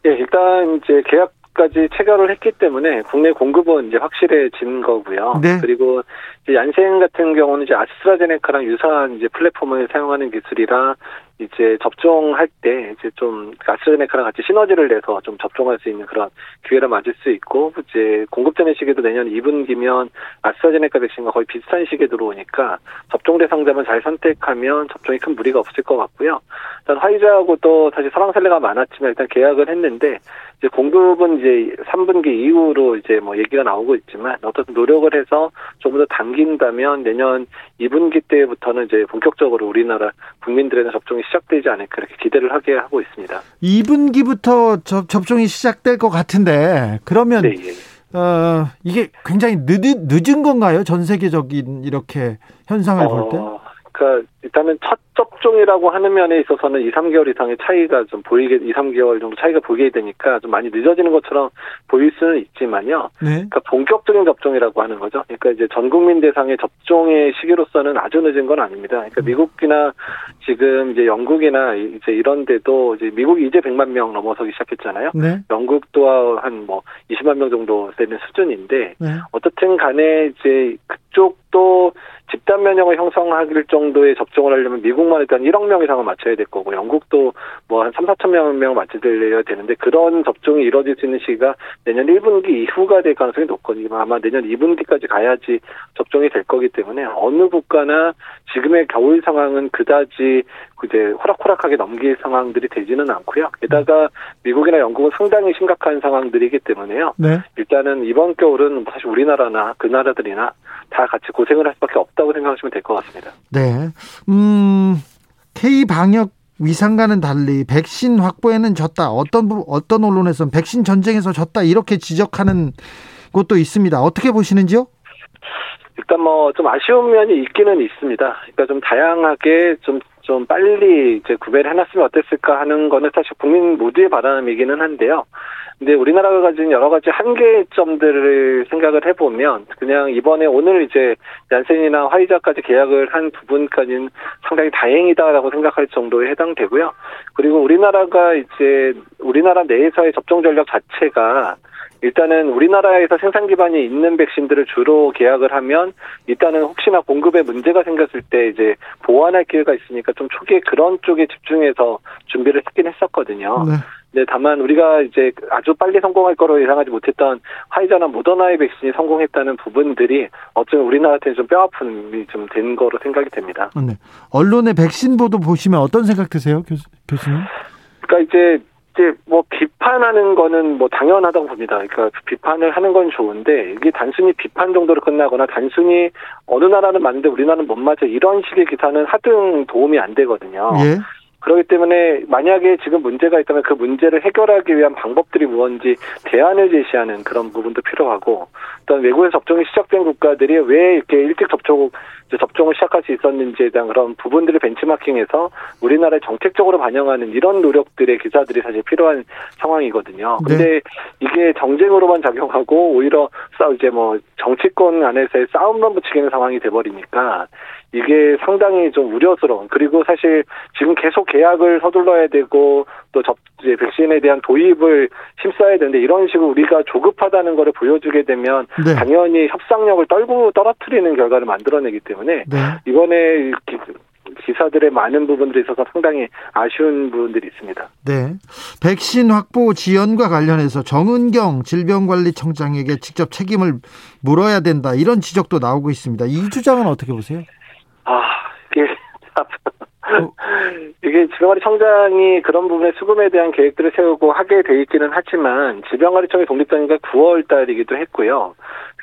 예, 일단 이제 계약 까지 체결을 했기 때문에 국내 공급은 이제 확실해진 거고요. 네. 그리고 이제 얀센 같은 경우는 이제 아스트라제네카랑 유사한 이제 플랫폼을 사용하는 기술이라 이제 접종할 때 이제 좀 아스트라제네카랑 같이 시너지를 내서 좀 접종할 수 있는 그런 기회를 맞을 수 있고 이제 공급되는 시기도 내년 2분기면 아스트라제네카 백신과 거의 비슷한 시기에 들어오니까 접종 대상자만 잘 선택하면 접종이 큰 무리가 없을 것 같고요. 일단 화이자하고 또 사실 사랑살례가 많았지만 일단 계약을 했는데 이제 공급은 이제 3분기 이후로 이제 뭐 얘기가 나오고 있지만 어떻든 노력을 해서 조금 더 당긴다면 내년 2분기 때부터는 이제 본격적으로 우리나라 국민들에는 접종이 시작되지 않을까 그렇게 기대를 하게 하고 있습니다. 2분기부터 접, 접종이 시작될 것 같은데 그러면 네, 예. 어, 이게 굉장히 늦, 늦은 건가요? 전 세계적인 이렇게 현상을 어, 볼 때? 그러니까 일단은 첫 접종이라고 하는 면에 있어서는 2, 3개월 이상의 차이가 좀 보이게 2, 3개월 정도 차이가 보이게 되니까 좀 많이 늦어지는 것처럼 보일 수는 있지만요. 네. 그러니까 본격적인 접종이라고 하는 거죠. 그러니까 이제 전 국민 대상의 접종의 시기로서는 아주 늦은 건 아닙니다. 그러니까 음. 미국이나 지금 이제 영국이나 이제 이런 데도 이제 미국이 이제 100만 명 넘어서기 시작했잖아요. 네. 영국도 한 뭐 20만 명 정도 되는 수준인데 네. 어떻든 간에 이제 그쪽도 집단 면역을 형성할 정도의 접종을 하려면 미국만 일단 1억 명 이상을 맞춰야 될 거고 영국도 뭐 한 3, 4천 명, 명 맞춰야 되는데 그런 접종이 이루어질 수 있는 시기가 내년 1분기 이후가 될 가능성이 높거든요. 아마 내년 2분기까지 가야지 접종이 될 거기 때문에 어느 국가나 지금의 겨울 상황은 그다지 이제 호락호락하게 넘길 상황들이 되지는 않고요. 게다가 미국이나 영국은 상당히 심각한 상황들이기 때문에요. 네. 일단은 이번 겨울은 사실 우리나라나 그 나라들이나 다 같이 고생을 할 수밖에 없다고 생각하시면 될 것 같습니다. 네. 음, K 방역 위상과는 달리 백신 확보에는 졌다. 어떤 어떤 언론에서는 백신 전쟁에서 졌다 이렇게 지적하는 곳도 있습니다. 어떻게 보시는지요? 일단 뭐 좀 아쉬운 면이 있기는 있습니다. 그러니까 좀 다양하게 좀 좀 빨리 이제 구매를 해놨으면 어땠을까 하는 거는 사실 국민 모두의 바람이기는 한데요. 근데 우리나라가 가진 여러 가지 한계점들을 생각을 해보면 그냥 이번에 오늘 이제 얀센이나 화이자까지 계약을 한 부분까지는 상당히 다행이다라고 생각할 정도에 해당되고요. 그리고 우리나라가 이제 우리나라 내에서의 접종 전략 자체가 일단은 우리나라에서 생산 기반이 있는 백신들을 주로 계약을 하면 일단은 혹시나 공급에 문제가 생겼을 때 이제 보완할 기회가 있으니까 좀 초기에 그런 쪽에 집중해서 준비를 했긴 했었거든요. 네. 네, 다만 우리가 이제 아주 빨리 성공할 거로 예상하지 못했던 화이자나 모더나의 백신이 성공했다는 부분들이 어쩌면 우리나라한테 좀 뼈아픔이 좀된 거로 생각이 됩니다. 네. 언론의 백신 보도 보시면 어떤 생각 드세요, 교수, 교수님? 그러니까 이제 이제 뭐 비판하는 거는 뭐 당연하다고 봅니다. 그러니까 비판을 하는 건 좋은데 이게 단순히 비판 정도로 끝나거나 단순히 어느 나라는 맞는데 우리나라는 못 맞아 이런 식의 기사는 하등 도움이 안 되거든요. 예. 그렇기 때문에 만약에 지금 문제가 있다면 그 문제를 해결하기 위한 방법들이 무엇인지 대안을 제시하는 그런 부분도 필요하고 또 외국에 접종이 시작된 국가들이 왜 이렇게 일찍 접촉 접종을 시작할 수 있었는지에 대한 그런 부분들을 benchmarking해서 우리나라에 정책적으로 반영하는 이런 노력들의 기사들이 사실 필요한 상황이거든요. 근데 네. 이게 정쟁으로만 작용하고 오히려 이제 뭐 정치권 안에서의 싸움만 붙이기는 상황이 돼버리니까 이게 상당히 좀 우려스러운 그리고 사실 지금 계속 계약을 서둘러야 되고 또 접, 이제 백신에 대한 도입을 심사해야 되는데 이런 식으로 우리가 조급하다는 것을 보여주게 되면 네. 당연히 협상력을 떨고 떨어뜨리는 결과를 만들어내기 때문에 네. 이번에 기사들의 많은 부분들이 있어서 상당히 아쉬운 부분들이 있습니다. 네. 백신 확보 지연과 관련해서 정은경 질병관리청장에게 직접 책임을 물어야 된다. 이런 지적도 나오고 있습니다. 이 주장은 어떻게 보세요? 아, 이게 이게 질병관리 청장이 그런 부분의 수금에 대한 계획들을 세우고 하게 돼 있기는 하지만 질병관리청이 독립된 게 9월 달이기도 했고요.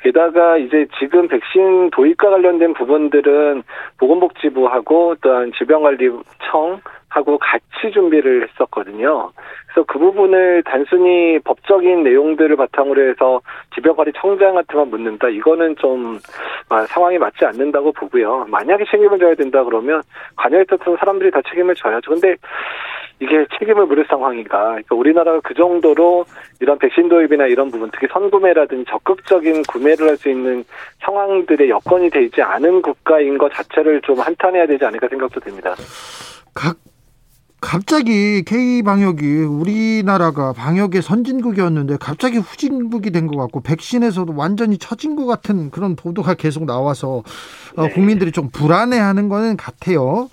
게다가 이제 지금 백신 도입과 관련된 부분들은 보건복지부하고 또한 질병관리청 하고 같이 준비를 했었거든요. 그래서 그 부분을 단순히 법적인 내용들을 바탕으로 해서 질병관리 청장한테만 묻는다. 이거는 좀 아, 상황이 맞지 않는다고 보고요. 만약에 책임을 져야 된다 그러면 관여에 있었던 사람들이 다 책임을 져야죠. 근데 이게 책임을 물을 상황인가. 그러니까 우리나라가 그 정도로 이런 백신 도입이나 이런 부분, 특히 선구매라든지 적극적인 구매를 할 수 있는 상황들의 여건이 되지 않은 국가인 것 자체를 좀 한탄해야 되지 않을까 생각도 됩니다. 각 갑자기 K 방역이 우리나라가 방역의 선진국이었는데 갑자기 후진국이 된 것 같고 백신에서도 완전히 처진 것 같은 그런 보도가 계속 나와서 어, 네. 국민들이 좀 불안해하는 거는 같아요.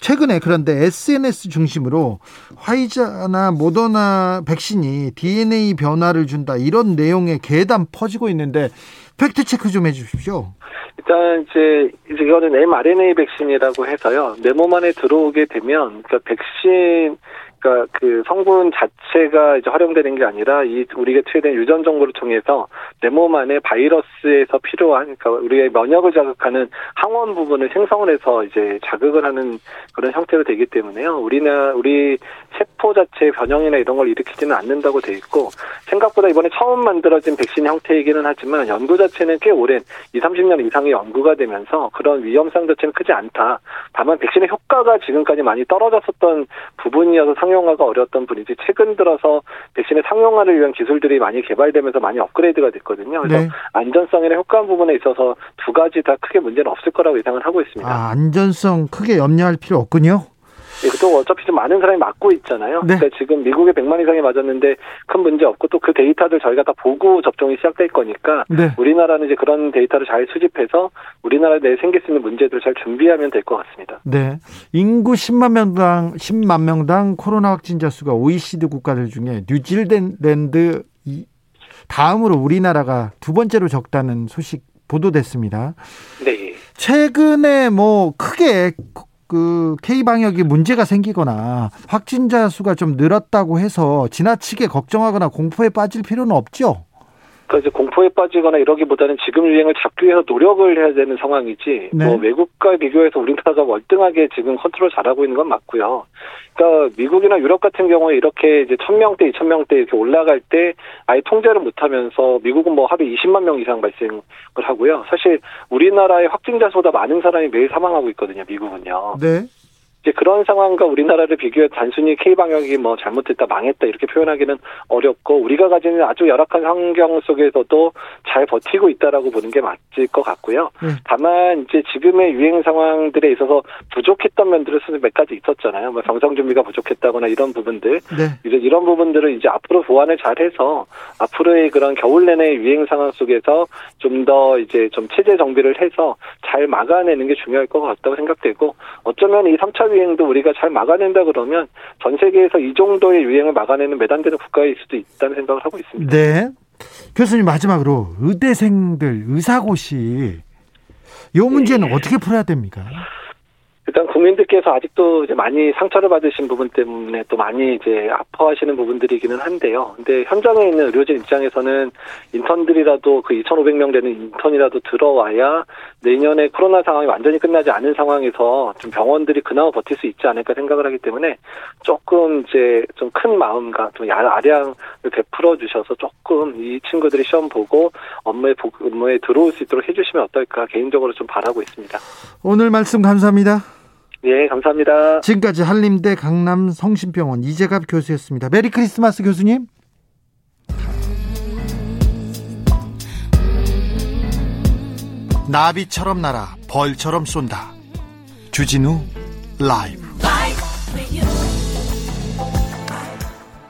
최근에 그런데 SNS 중심으로 화이자나 모더나 백신이 DNA 변화를 준다 이런 내용의 계단 퍼지고 있는데 팩트 체크 좀 해주십시오. 일단 이제 이거는 mRNA 백신이라고 해서요. 내 몸 안에 들어오게 되면 그러니까 백신 그러니까 그 성분 자체가 이제 활용되는 게 아니라 이 우리가 투여된 유전 정보를 통해서 내 몸 안에 바이러스에서 필요한 그러니까 우리의 면역을 자극하는 항원 부분을 생성을 해서 이제 자극을 하는 그런 형태로 되기 때문에요. 우리나 우리 세포 자체의 변형이나 이런 걸 일으키지는 않는다고 돼 있고 생각보다 이번에 처음 만들어진 백신 형태이기는 하지만 연구 자체는 꽤 오랜 2, 30년 이상의 연구가 되면서 그런 위험성 자체는 크지 않다. 다만 백신의 효과가 지금까지 많이 떨어졌었던 부분이어서 상용 화가 어려웠던 분이지 최근 들어서 백신의 상용화를 위한 기술들이 많이 개발되면서 많이 업그레이드가 됐거든요. 그래서 네. 안전성이나 효과 부분에 있어서 두 가지 다 크게 문제는 없을 거라고 예상을 하고 있습니다. 아, 안전성 크게 염려할 필요 없군요. 예, 또 어차피 좀 많은 사람이 맞고 있잖아요. 네. 그러니까 지금 미국에 100만 이상이 맞았는데 큰 문제 없고 또 그 데이터들 저희가 다 보고 접종이 시작될 거니까 네. 우리나라는 이제 그런 데이터를 잘 수집해서 우리나라 내에 생길 수 있는 문제들을 잘 준비하면 될 것 같습니다. 네. 인구 10만 명당 10만 명당 코로나 확진자 수가 OECD 국가들 중에 뉴질랜드 다음으로 우리나라가 두 번째로 적다는 소식 보도됐습니다. 네. 최근에 뭐 크게 그 K 방역이 문제가 생기거나 확진자 수가 좀 늘었다고 해서 지나치게 걱정하거나 공포에 빠질 필요는 없죠. 그러니까 이제 공포에 빠지거나 이러기보다는 지금 유행을 잡기 위해서 노력을 해야 되는 상황이지. 네. 뭐 외국과 비교해서 우리나라가 월등하게 지금 컨트롤 잘하고 있는 건 맞고요. 그러니까 미국이나 유럽 같은 경우에 이렇게 이제 천 명대, 이천 명대 이렇게 올라갈 때 아예 통제를 못 하면서 미국은 뭐 하루에 20만 명 이상 발생을 하고요. 사실 우리나라의 확진자 수보다 많은 사람이 매일 사망하고 있거든요. 미국은요. 네. 이제 그런 상황과 우리나라를 비교해 단순히 K 방역이 뭐 잘못됐다 망했다 이렇게 표현하기는 어렵고 우리가 가지는 아주 열악한 환경 속에서도 잘 버티고 있다라고 보는 게 맞을 것 같고요. 네. 다만 이제 지금의 유행 상황들에 있어서 부족했던 면들은 몇 가지 있었잖아요. 뭐 정상 준비가 부족했다거나 이런 부분들 네. 이제 이런 부분들을 이제 앞으로 보완을 잘해서 앞으로의 그런 겨울 내내 유행 상황 속에서 좀 더 이제 좀 체제 정비를 해서 잘 막아내는 게 중요할 것 같다고 생각되고 어쩌면 이 3차 유행도 우리가 잘 막아낸다 그러면 전 세계에서 이 정도의 유행을 막아내는 매단되는 국가일 수도 있다는 생각을 하고 있습니다. 네. 교수님 마지막으로 의대생들 의사고시 이 문제는 네. 어떻게 풀어야 됩니까? 일단 국민들께서 아직도 이제 많이 상처를 받으신 부분 때문에 또 많이 이제 아파하시는 부분들이기는 한데요. 근데 현장에 있는 의료진 입장에서는 인턴들이라도 그 2,500명 되는 인턴이라도 들어와야 내년에 코로나 상황이 완전히 끝나지 않은 상황에서 좀 병원들이 그나마 버틸 수 있지 않을까 생각을 하기 때문에 조금 이제 좀 큰 마음과 좀 아량을 베풀어 주셔서 조금 이 친구들이 시험 보고 업무에 업무에 들어올 수 있도록 해주시면 어떨까 개인적으로 좀 바라고 있습니다. 오늘 말씀 감사합니다. 예, 감사합니다. 지금까지 한림대 강남 성심병원 이재갑 교수였습니다. Merry Christmas 교수님. 나비처럼 날아 벌처럼 쏜다. 주진우 라이브.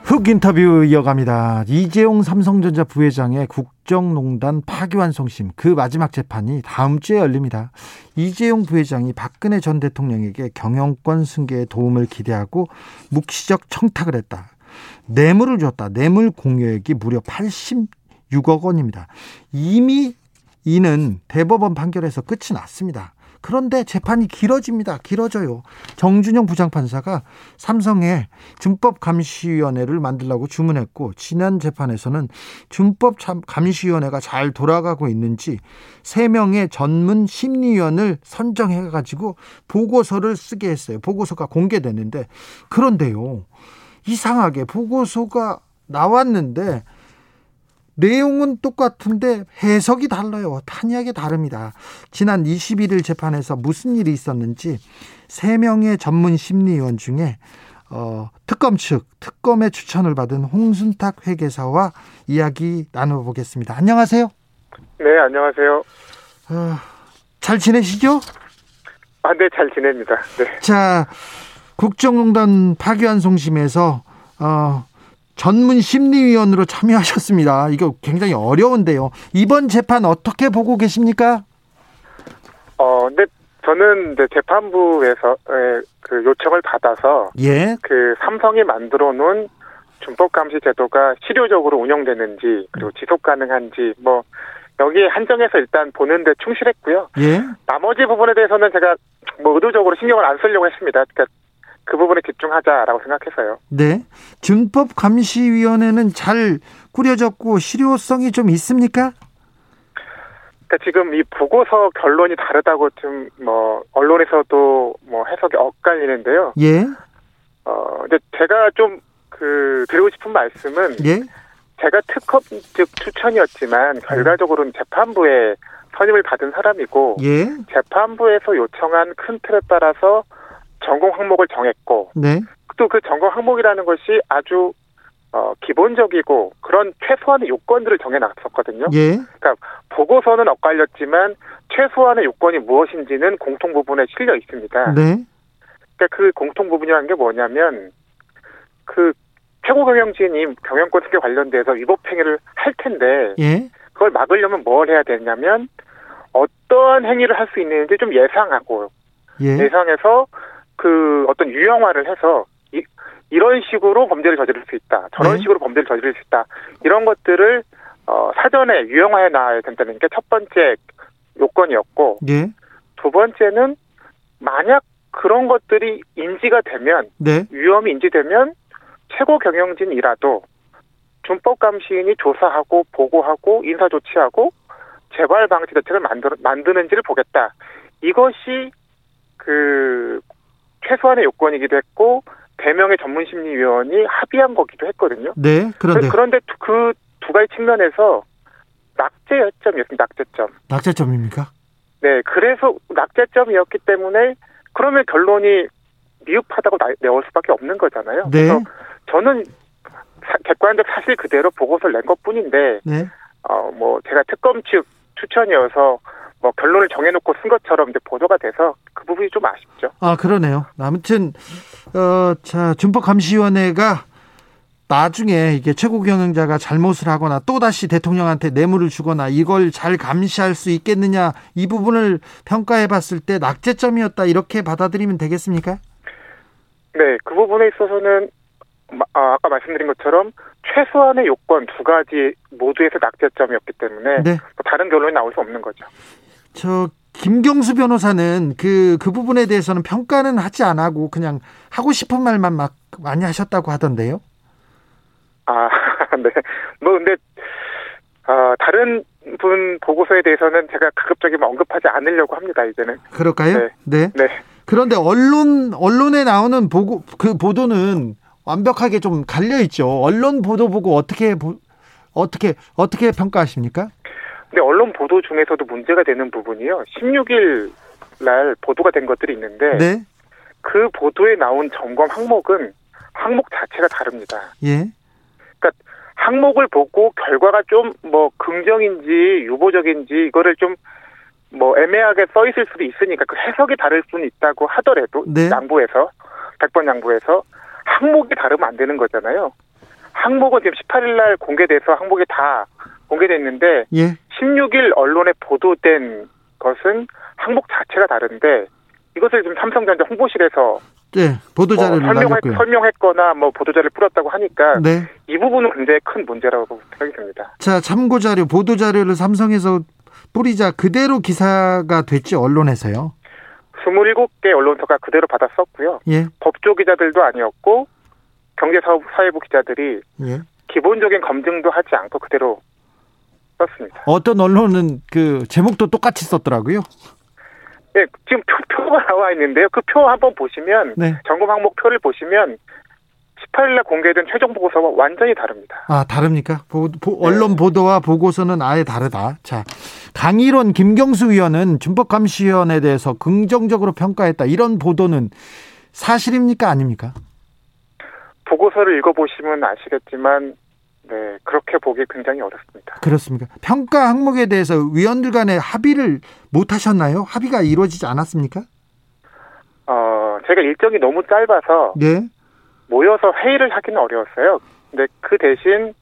흑 인터뷰 이어갑니다. 이재용 삼성전자 부회장의 국 정농단 파기환송심 그 마지막 재판이 다음 주에 열립니다. 이재용 부회장이 박근혜 전 대통령에게 경영권 승계에 도움을 기대하고 묵시적 청탁을 했다. 뇌물을 줬다. 뇌물 공여액이 무려 86억 원입니다. 이미 이는 대법원 판결에서 끝이 났습니다. 그런데 재판이 길어집니다. 길어져요. 정준영 부장판사가 삼성에 준법감시위원회를 만들라고 주문했고 지난 재판에서는 준법감시위원회가 잘 돌아가고 있는지 3명의 전문 심리위원을 선정해 가지고 보고서를 쓰게 했어요. 보고서가 공개됐는데 그런데요. 이상하게 보고서가 나왔는데 내용은 똑같은데 해석이 달라요. 탄약이 다릅니다. 지난 21일 재판에서 무슨 일이 있었는지 3명의 전문 심리위원 중에 어, 특검 측 특검의 추천을 받은 홍순탁 회계사와 이야기 나눠보겠습니다. 안녕하세요. 네, 안녕하세요. 어, 잘 지내시죠? 아, 네, 잘 지냅니다. 네. 자, 국정농단 파기환 송심에서 어, 전문 심리위원으로 참여하셨습니다. 이거 굉장히 어려운데요. 이번 재판 어떻게 보고 계십니까? 어, 근데 저는 이제 재판부에서 그 요청을 받아서 예. 그 삼성이 만들어 놓은 준법 감시 제도가 실효적으로 운영되는지 그리고 지속 가능한지 뭐 여기에 한정해서 일단 보는데 충실했고요. 예. 나머지 부분에 대해서는 제가 뭐 의도적으로 신경을 안 쓰려고 했습니다. 그러니까 그 부분에 집중하자라고 생각해서요. 네. 준법감시위원회는 잘 꾸려졌고 실효성이 좀 있습니까? 그러니까 지금 이 보고서 결론이 다르다고 좀 뭐 언론에서도 뭐 해석이 엇갈리는데요. 예. 어, 근데 제가 좀 그 드리고 싶은 말씀은 예. 제가 특허 즉 추천이었지만 결과적으로는 재판부에 선임을 받은 사람이고 예. 재판부에서 요청한 큰 틀에 따라서 전공 항목을 정했고 네. 또그 전공 항목이라는 것이 아주 어, 기본적이고 그런 최소한의 요건들을 정해놨었거든요. 예. 그러니까 보고서는 엇갈렸지만 최소한의 요건이 무엇인지는 공통 부분에 실려 있습니다. 네. 그러니까 그 공통 부분이라는 게 뭐냐면 그 최고 경영진이 경영권 승계 관련돼서 위법 행위를 할 텐데 예. 그걸 막으려면 뭘 해야 되냐면 어떠한 행위를 할 수 있는지 좀 예상하고 예. 예상해서 그 어떤 유형화를 해서 이, 이런 식으로 범죄를 저지를 수 있다. 저런 네. 식으로 범죄를 저지를 수 있다. 이런 것들을 어, 사전에 유형화해 놔야 된다는 게 첫 번째 요건이었고 예. 두 번째는 만약 그런 것들이 인지가 되면 네. 위험이 인지되면 최고 경영진이라도 준법 감시인이 조사하고 보고하고 인사 조치하고 재발 방지 대책을 만들, 만드는지를 보겠다. 이것이 그 최소한의 요건이기도 했고 대명의 전문심리위원이 합의한 거기도 했거든요. 네. 그런데 그런데 그 두 가지 측면에서 낙제점이었습니다. 낙제점. 낙제점입니까? 네, 그래서 낙제점이었기 때문에 그러면 결론이 미흡하다고 나, 내올 수밖에 없는 거잖아요. 네. 그래서 저는 사- 객관적 사실 그대로 보고서를 낸 것뿐인데 네. 어뭐 제가 특검 측 추천이어서 뭐 결론을 정해놓고 쓴 것처럼 이제 보도가 돼서 그 부분이 좀 아쉽죠. 아, 그러네요. 아무튼 어, 자, 준법감시위원회가 나중에 이게 최고 경영자가 잘못을 하거나 또 다시 대통령한테 뇌물을 주거나 이걸 잘 감시할 수 있겠느냐 이 부분을 평가해 봤을 때 낙제점이었다 이렇게 받아들이면 되겠습니까? 네, 그 부분에 있어서는 마- 아, 아까 말씀드린 것처럼 최소한의 요건 두 가지 모두에서 낙제점이었기 때문에 네. 뭐 다른 결론이 나올 수 없는 거죠. 저 김경수 변호사는 그, 그 부분에 대해서는 평가는 하지 않고 그냥 하고 싶은 말만 막 많이 하셨다고 하던데요? 아, 네. 뭐, 근데, 어, 다른 분 보고서에 대해서는 제가 가급적이면 언급하지 않으려고 합니다, 이제는. 그럴까요? 네. 네. 네. 그런데 언론, 언론에 나오는 보고, 그 보도는 완벽하게 좀 갈려있죠. 언론 보도 보고 어떻게, 보, 어떻게, 어떻게 평가하십니까? 근데 언론 보도 중에서도 문제가 되는 부분이요. 16일 날 보도가 된 것들이 있는데 네. 그 보도에 나온 점검 항목은 항목 자체가 다릅니다. 예. 항목을 보고 결과가 좀 뭐 긍정인지 유보적인지 이거를 좀 뭐 애매하게 써 있을 수도 있으니까 그 해석이 다를 수는 있다고 하더라도 네. 양보해서 100번 양보해서 항목이 다르면 안 되는 거잖아요. 항목은 지금 18일 날 공개돼서 항목이 다 공개됐는데 예. 16일 언론에 보도된 것은 항목 자체가 다른데 이것을 지금 삼성전자 홍보실에서 네. 보도 뭐 자료를 설명했, 남겼고요. 설명했거나 뭐 보도자를 뿌렸다고 하니까 네. 이 부분은 굉장히 큰 문제라고 생각이 듭니다. 자, 참고 자료, 보도 자료를 삼성에서 뿌리자 그대로 기사가 됐지 언론에서요. 27개 언론사가 그대로 받아 썼고요. 예. 법조 기자들도 아니었고 경제사회부 기자들이 예. 기본적인 검증도 하지 않고 그대로 썼습니다. 어떤 언론은 그 제목도 똑같이 썼더라고요. 네, 지금 표, 표가 나와 있는데요. 그 표 한번 보시면 네. 점검 항목 표를 보시면 18일날 공개된 최종 보고서와 완전히 다릅니다. 아, 다릅니까? 보, 보- 네. 언론 보도와 보고서는 아예 다르다. 자, 강일원 김경수 위원은 준법감시위원회에 대해서 긍정적으로 평가했다. 이런 보도는 사실입니까? 아닙니까? 보고서를 읽어보시면 아시겠지만 네 그렇게 보기 굉장히 어렵습니다. 그렇습니까? 평가 항목에 대해서 위원들 간에 합의를 못 하셨나요? 합의가 이루어지지 않았습니까? 어 제가 일정이 너무 짧아서 네. 모여서 회의를 하기는 어려웠어요. 근데 그 대신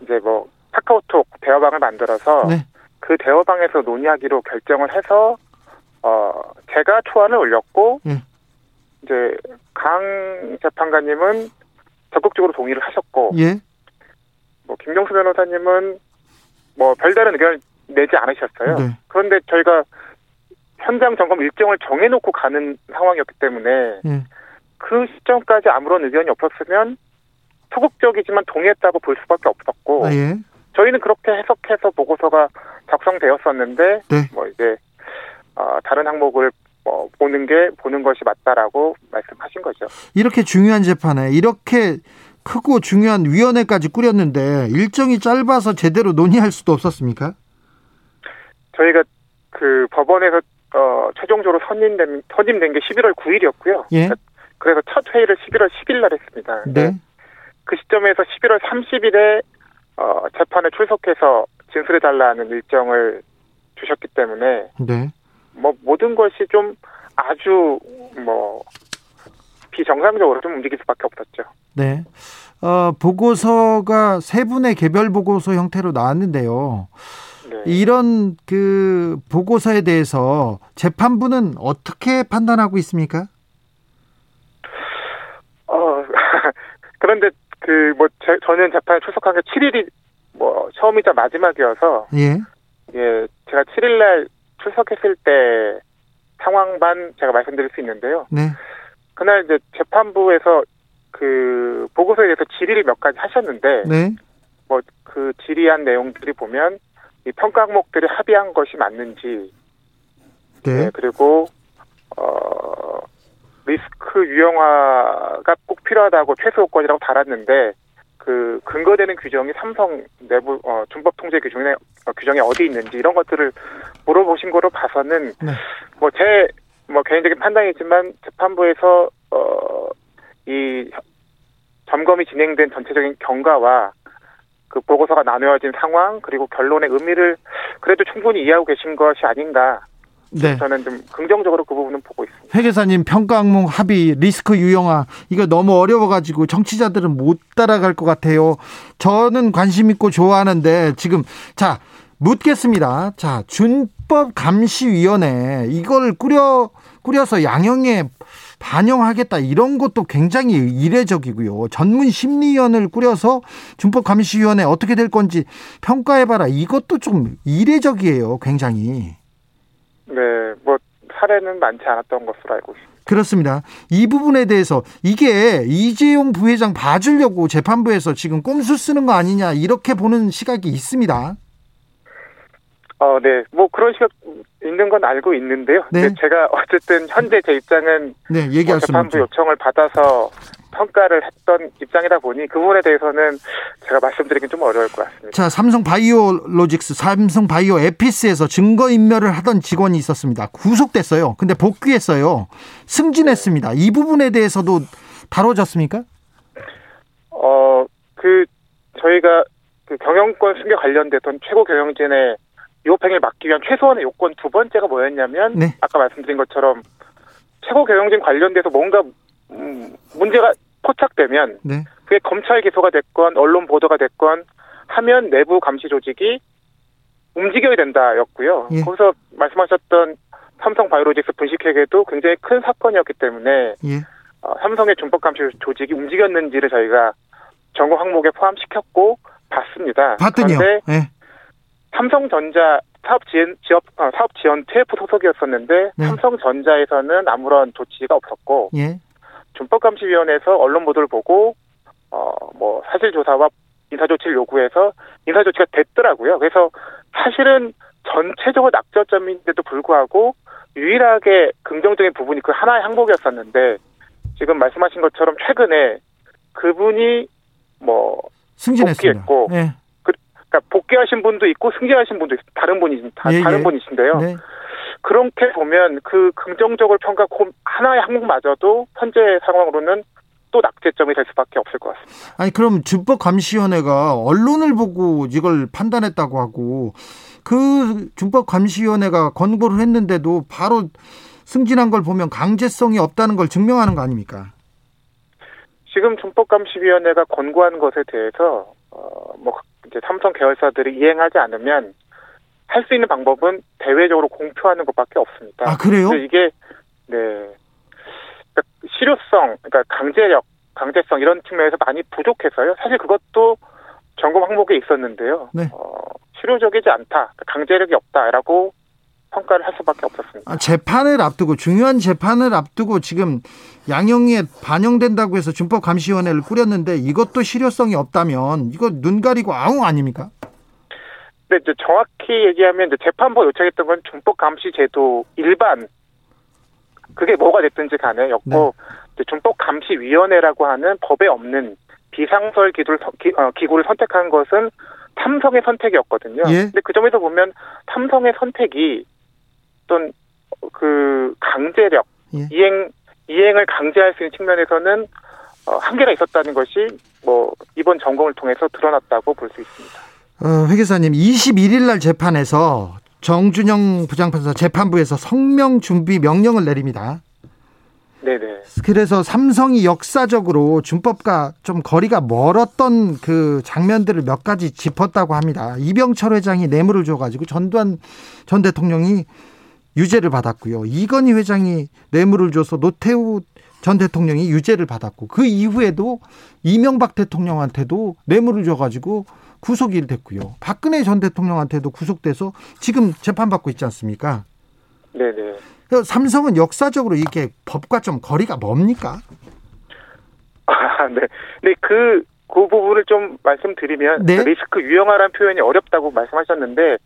이제 뭐 카카오톡 대화방을 만들어서 네. 그 대화방에서 논의하기로 결정을 해서 어 제가 초안을 올렸고 예. 이제 강 재판관님은 적극적으로 동의를 하셨고 예. 뭐 김경수 변호사님은 뭐 별다른 의견을 내지 않으셨어요. 네. 그런데 저희가 현장 점검 일정을 정해놓고 가는 상황이었기 때문에 예. 그 시점까지 아무런 의견이 없었으면 소극적이지만 동의했다고 볼 수밖에 없었고 아, 예. 저희는 그렇게 해석해서 보고서가 작성되었었는데 네. 뭐 이제 어, 다른 항목을 뭐 보는 게 보는 것이 맞다라고 말씀하신 거죠. 이렇게 중요한 재판에 이렇게 크고 중요한 위원회까지 꾸렸는데 일정이 짧아서 제대로 논의할 수도 없었습니까? 저희가 그 법원에서 어, 최종적으로 선임된 선임된 게 11월 9일이었고요. 예. 그래서 첫 회의를 11월 10일 날 했습니다. 네. 그 시점에서 11월 30일에 어, 재판에 출석해서 진술해 달라는 일정을 주셨기 때문에 네. 뭐 모든 것이 좀 아주 뭐 비정상적으로 좀 움직일 수밖에 없었죠. 네. 어, 보고서가 세 분의 개별 보고서 형태로 나왔는데요. 네. 이런 그 보고서에 대해서 재판부는 어떻게 판단하고 있습니까? 어 그런데 그 뭐 저는 재판에 출석한 게 7일이 뭐 처음이자 마지막이어서 예. 예 제가 7일 날 출석했을 때 상황만 제가 말씀드릴 수 있는데요. 네. 그날 이제 재판부에서 그 보고서에 대해서 질의를 몇 가지 하셨는데 네. 뭐그 질의한 내용들이 보면 이 평가 항목들이 합의한 것이 맞는지 네. 네, 그리고 어 리스크 유형화가 꼭 필요하다고 최소 요건이라고 달았는데 그 근거되는 규정이 삼성 내부 어 준법 통제 규정에 어, 규정에 어디 있는지 이런 것들을 물어보신 거로 봐서는 네. 뭐제뭐 개인적인 판단이지만 재판부에서 어 이 점검이 진행된 전체적인 경과와 그 보고서가 나누어진 상황 그리고 결론의 의미를 그래도 충분히 이해하고 계신 것이 아닌가 네. 저는 좀 긍정적으로 그 부분은 보고 있습니다. 회계사님 평가 항목 합의 리스크 유형화 이거 너무 어려워가지고 정치자들은 못 따라갈 것 같아요. 저는 관심 있고 좋아하는데 지금 자 묻겠습니다. 자 준법 감시위원회 이걸 꾸려 꾸려서 양형에 반영하겠다 이런 것도 굉장히 이례적이고요. 전문 심리위원을 꾸려서 준법 감시위원회 어떻게 될 건지 평가해봐라 이것도 좀 이례적이에요. 굉장히. 네, 사례는 많지 않았던 것으로 알고 있습니다. 그렇습니다. 이 부분에 대해서 이게 이재용 부회장 봐주려고 재판부에서 지금 꼼수 쓰는 거 아니냐 이렇게 보는 시각이 있습니다. 어, 네. 뭐 그런 시각 있는 건 알고 있는데요. 네. 제가 어쨌든 현재 제 입장은 네, 얘기할 뭐 수는 재판부. 요청을 받아서 평가를 했던 입장이다 보니 그 부분에 대해서는 제가 말씀드리긴 좀 어려울 것 같습니다. 자, 삼성 바이오로직스, 삼성 바이오 에피스에서 증거 인멸을 하던 직원이 있었습니다. 구속됐어요. 근데 복귀했어요. 승진했습니다. 이 부분에 대해서도 다뤄졌습니까? 어, 그 저희가 그 경영권 승계 관련됐던 최고 경영진의 위법행위를 막기 위한 최소한의 요건 두 번째가 뭐였냐면 네. 아까 말씀드린 것처럼 최고 경영진 관련돼서 뭔가 음, 문제가 포착되면 네. 그게 검찰 기소가 됐건 언론 보도가 됐건 하면 내부 감시 조직이 움직여야 된다였고요. 예. 거기서 말씀하셨던 삼성 바이오로직스 분식회계도 굉장히 큰 사건이었기 때문에 예. 어, 삼성의 준법 감시 조직이 움직였는지를 저희가 점검 항목에 포함시켰고 봤습니다. 봤더니요. 그런데 예. 삼성전자 사업 지원 지업 어, 사업 지원 TF 소속이었었는데 네. 삼성전자에서는 아무런 조치가 없었고 예. 준법감시위원회에서 언론 보도를 보고 어 뭐 사실 조사와 인사 조치를 요구해서 인사 조치가 됐더라고요. 그래서 사실은 전체적으로 낙저점인데도 불구하고 유일하게 긍정적인 부분이 그 하나의 항목이었었는데 지금 말씀하신 것처럼 최근에 그분이 뭐 승진했습니다. 복귀했고. 예. 그러니까 복귀하신 분도 있고 승진하신 분도 있, 다른 분이 다, 예, 다른 예. 분이신데요. 네. 그렇게 보면 그 긍정적으로 평가 고 하나의 항목마저도 현재 상황으로는 또 낙제점이 될 수밖에 없을 것 같습니다. 아니 그럼 준법감시위원회가 언론을 보고 이걸 판단했다고 하고 그 준법감시위원회가 권고를 했는데도 바로 승진한 걸 보면 강제성이 없다는 걸 증명하는 거 아닙니까? 지금 준법감시위원회가 권고한 것에 대해서 어뭐 이제 삼성 계열사들이 이행하지 않으면 할 수 있는 방법은 대외적으로 공표하는 것밖에 없습니다. 아 그래요? 이게 네 그러니까 실효성, 그러니까 강제력, 강제성 이런 측면에서 많이 부족해서요. 사실 그것도 점검 항목에 있었는데요. 네. 어, 실효적이지 않다, 강제력이 없다라고 평가를 할 수밖에 없었습니다. 아, 재판을 앞두고 중요한 재판을 앞두고 지금 양형에 반영된다고 해서 준법감시위원회를 꾸렸는데 이것도 실효성이 없다면 이거 눈 가리고 아웅 아닙니까? 근데 이제 정확히 얘기하면 이제 재판부가 요청했던 건 준법 감시 제도 일반 그게 뭐가 됐든지 간에 였고 네. 이제 준법 감시 위원회라고 하는 법에 없는 비상설 기구를, 어, 기구를 선택한 것은 삼성의 선택이었거든요. 예. 근데 그 점에서 보면 삼성의 선택이 어떤 그 강제력 예. 이행 이행을 강제할 수 있는 측면에서는 어, 한계가 있었다는 것이 뭐 이번 점검을 통해서 드러났다고 볼 수 있습니다. 어, 회계사님 21일 날 재판에서 정준영 부장판사 재판부에서 성명 준비 명령을 내립니다. 네네. 그래서 삼성이 역사적으로 준법과 좀 거리가 멀었던 그 장면들을 몇 가지 짚었다고 합니다. 이병철 회장이 뇌물을 줘가지고 전두환 전 대통령이 유죄를 받았고요. 이건희 회장이 뇌물을 줘서 노태우 전 대통령이 유죄를 받았고 그 이후에도 이명박 대통령한테도 뇌물을 줘가지고 구속이 됐고요. 박근혜 전 대통령한테도 구속돼서 지금 재판받고 있지 않습니까? 네네. 삼성은 역사적으로 이게 법과 좀 거리가 멉니까? 아, 네. 네, 그, 그 부분을 좀 말씀드리면, 네. 그 리스크 유형화라는 표현이 어렵다고 말씀하셨는데,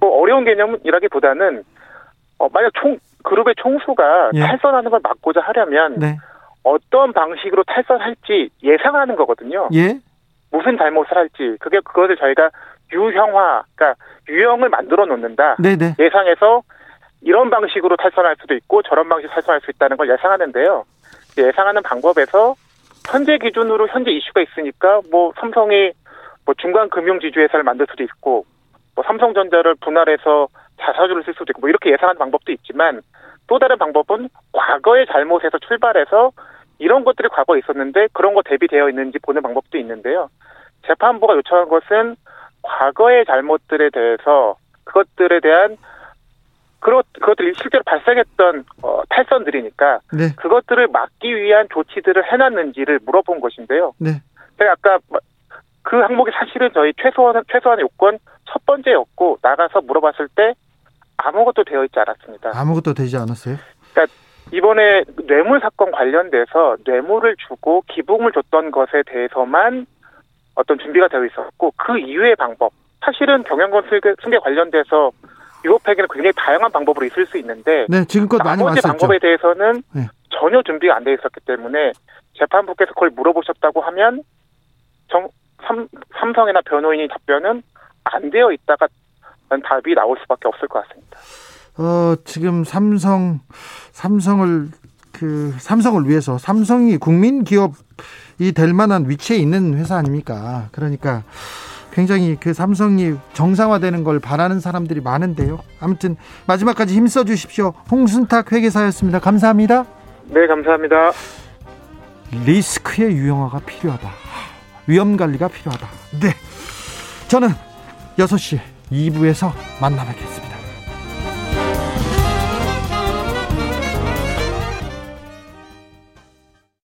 뭐 어려운 개념이라기보다는, 어, 만약 총, 그룹의 총수가 예. 탈선하는 걸 막고자 하려면, 네. 어떤 방식으로 탈선할지 예상하는 거거든요. 예. 무슨 잘못을 할지. 그게, 그것을 저희가 유형화, 그러니까 유형을 만들어 놓는다. 네네. 예상해서 이런 방식으로 탈선할 수도 있고 저런 방식으로 탈선할 수 있다는 걸 예상하는데요. 예상하는 방법에서 현재 기준으로 현재 이슈가 있으니까 뭐 삼성이 뭐 중간 금융 지주 회사를 만들 수도 있고 뭐 삼성전자를 분할해서 자사주를 쓸 수도 있고 뭐 이렇게 예상하는 방법도 있지만 또 다른 방법은 과거의 잘못에서 출발해서 이런 것들이 과거에 있었는데 그런 거 대비되어 있는지 보는 방법도 있는데요. 재판부가 요청한 것은 과거의 잘못들에 대해서 그것들에 대한 그것 그것들이 실제로 발생했던 어, 탈선들이니까 네. 그것들을 막기 위한 조치들을 해놨는지를 물어본 것인데요. 네. 제가 아까 그 항목이 사실은 저희 최소한 최소한의 요건 첫 번째였고 나가서 물어봤을 때 아무것도 되어 있지 않았습니다. 아무것도 되지 않았어요? 그러니까 이번에 뇌물 사건 관련돼서 뇌물을 주고 기붕을 줬던 것에 대해서만 어떤 준비가 되어 있었고 그 이외의 방법 사실은 경영권 승계 관련돼서 유법행위는 굉장히 다양한 방법으로 있을 수 있는데 네, 지금껏 많이 나머지 왔었죠. 방법에 대해서는 네. 전혀 준비가 안 돼 있었기 때문에 재판부께서 그걸 물어보셨다고 하면 정, 삼, 삼성이나 변호인이 답변은 안 되어 있다가 답이 나올 수밖에 없을 것 같습니다. 어, 지금 삼성 삼성을 그 삼성을 위해서 삼성이 국민 기업이 될 만한 위치에 있는 회사 아닙니까? 그러니까 굉장히 그 삼성이 정상화되는 걸 바라는 사람들이 많은데요. 아무튼 마지막까지 힘써 주십시오. 홍순탁 회계사였습니다. 감사합니다. 네, 감사합니다. 리스크의 유형화가 필요하다. 위험 관리가 필요하다. 네. 저는 6시 2부에서 만나 뵙겠습니다.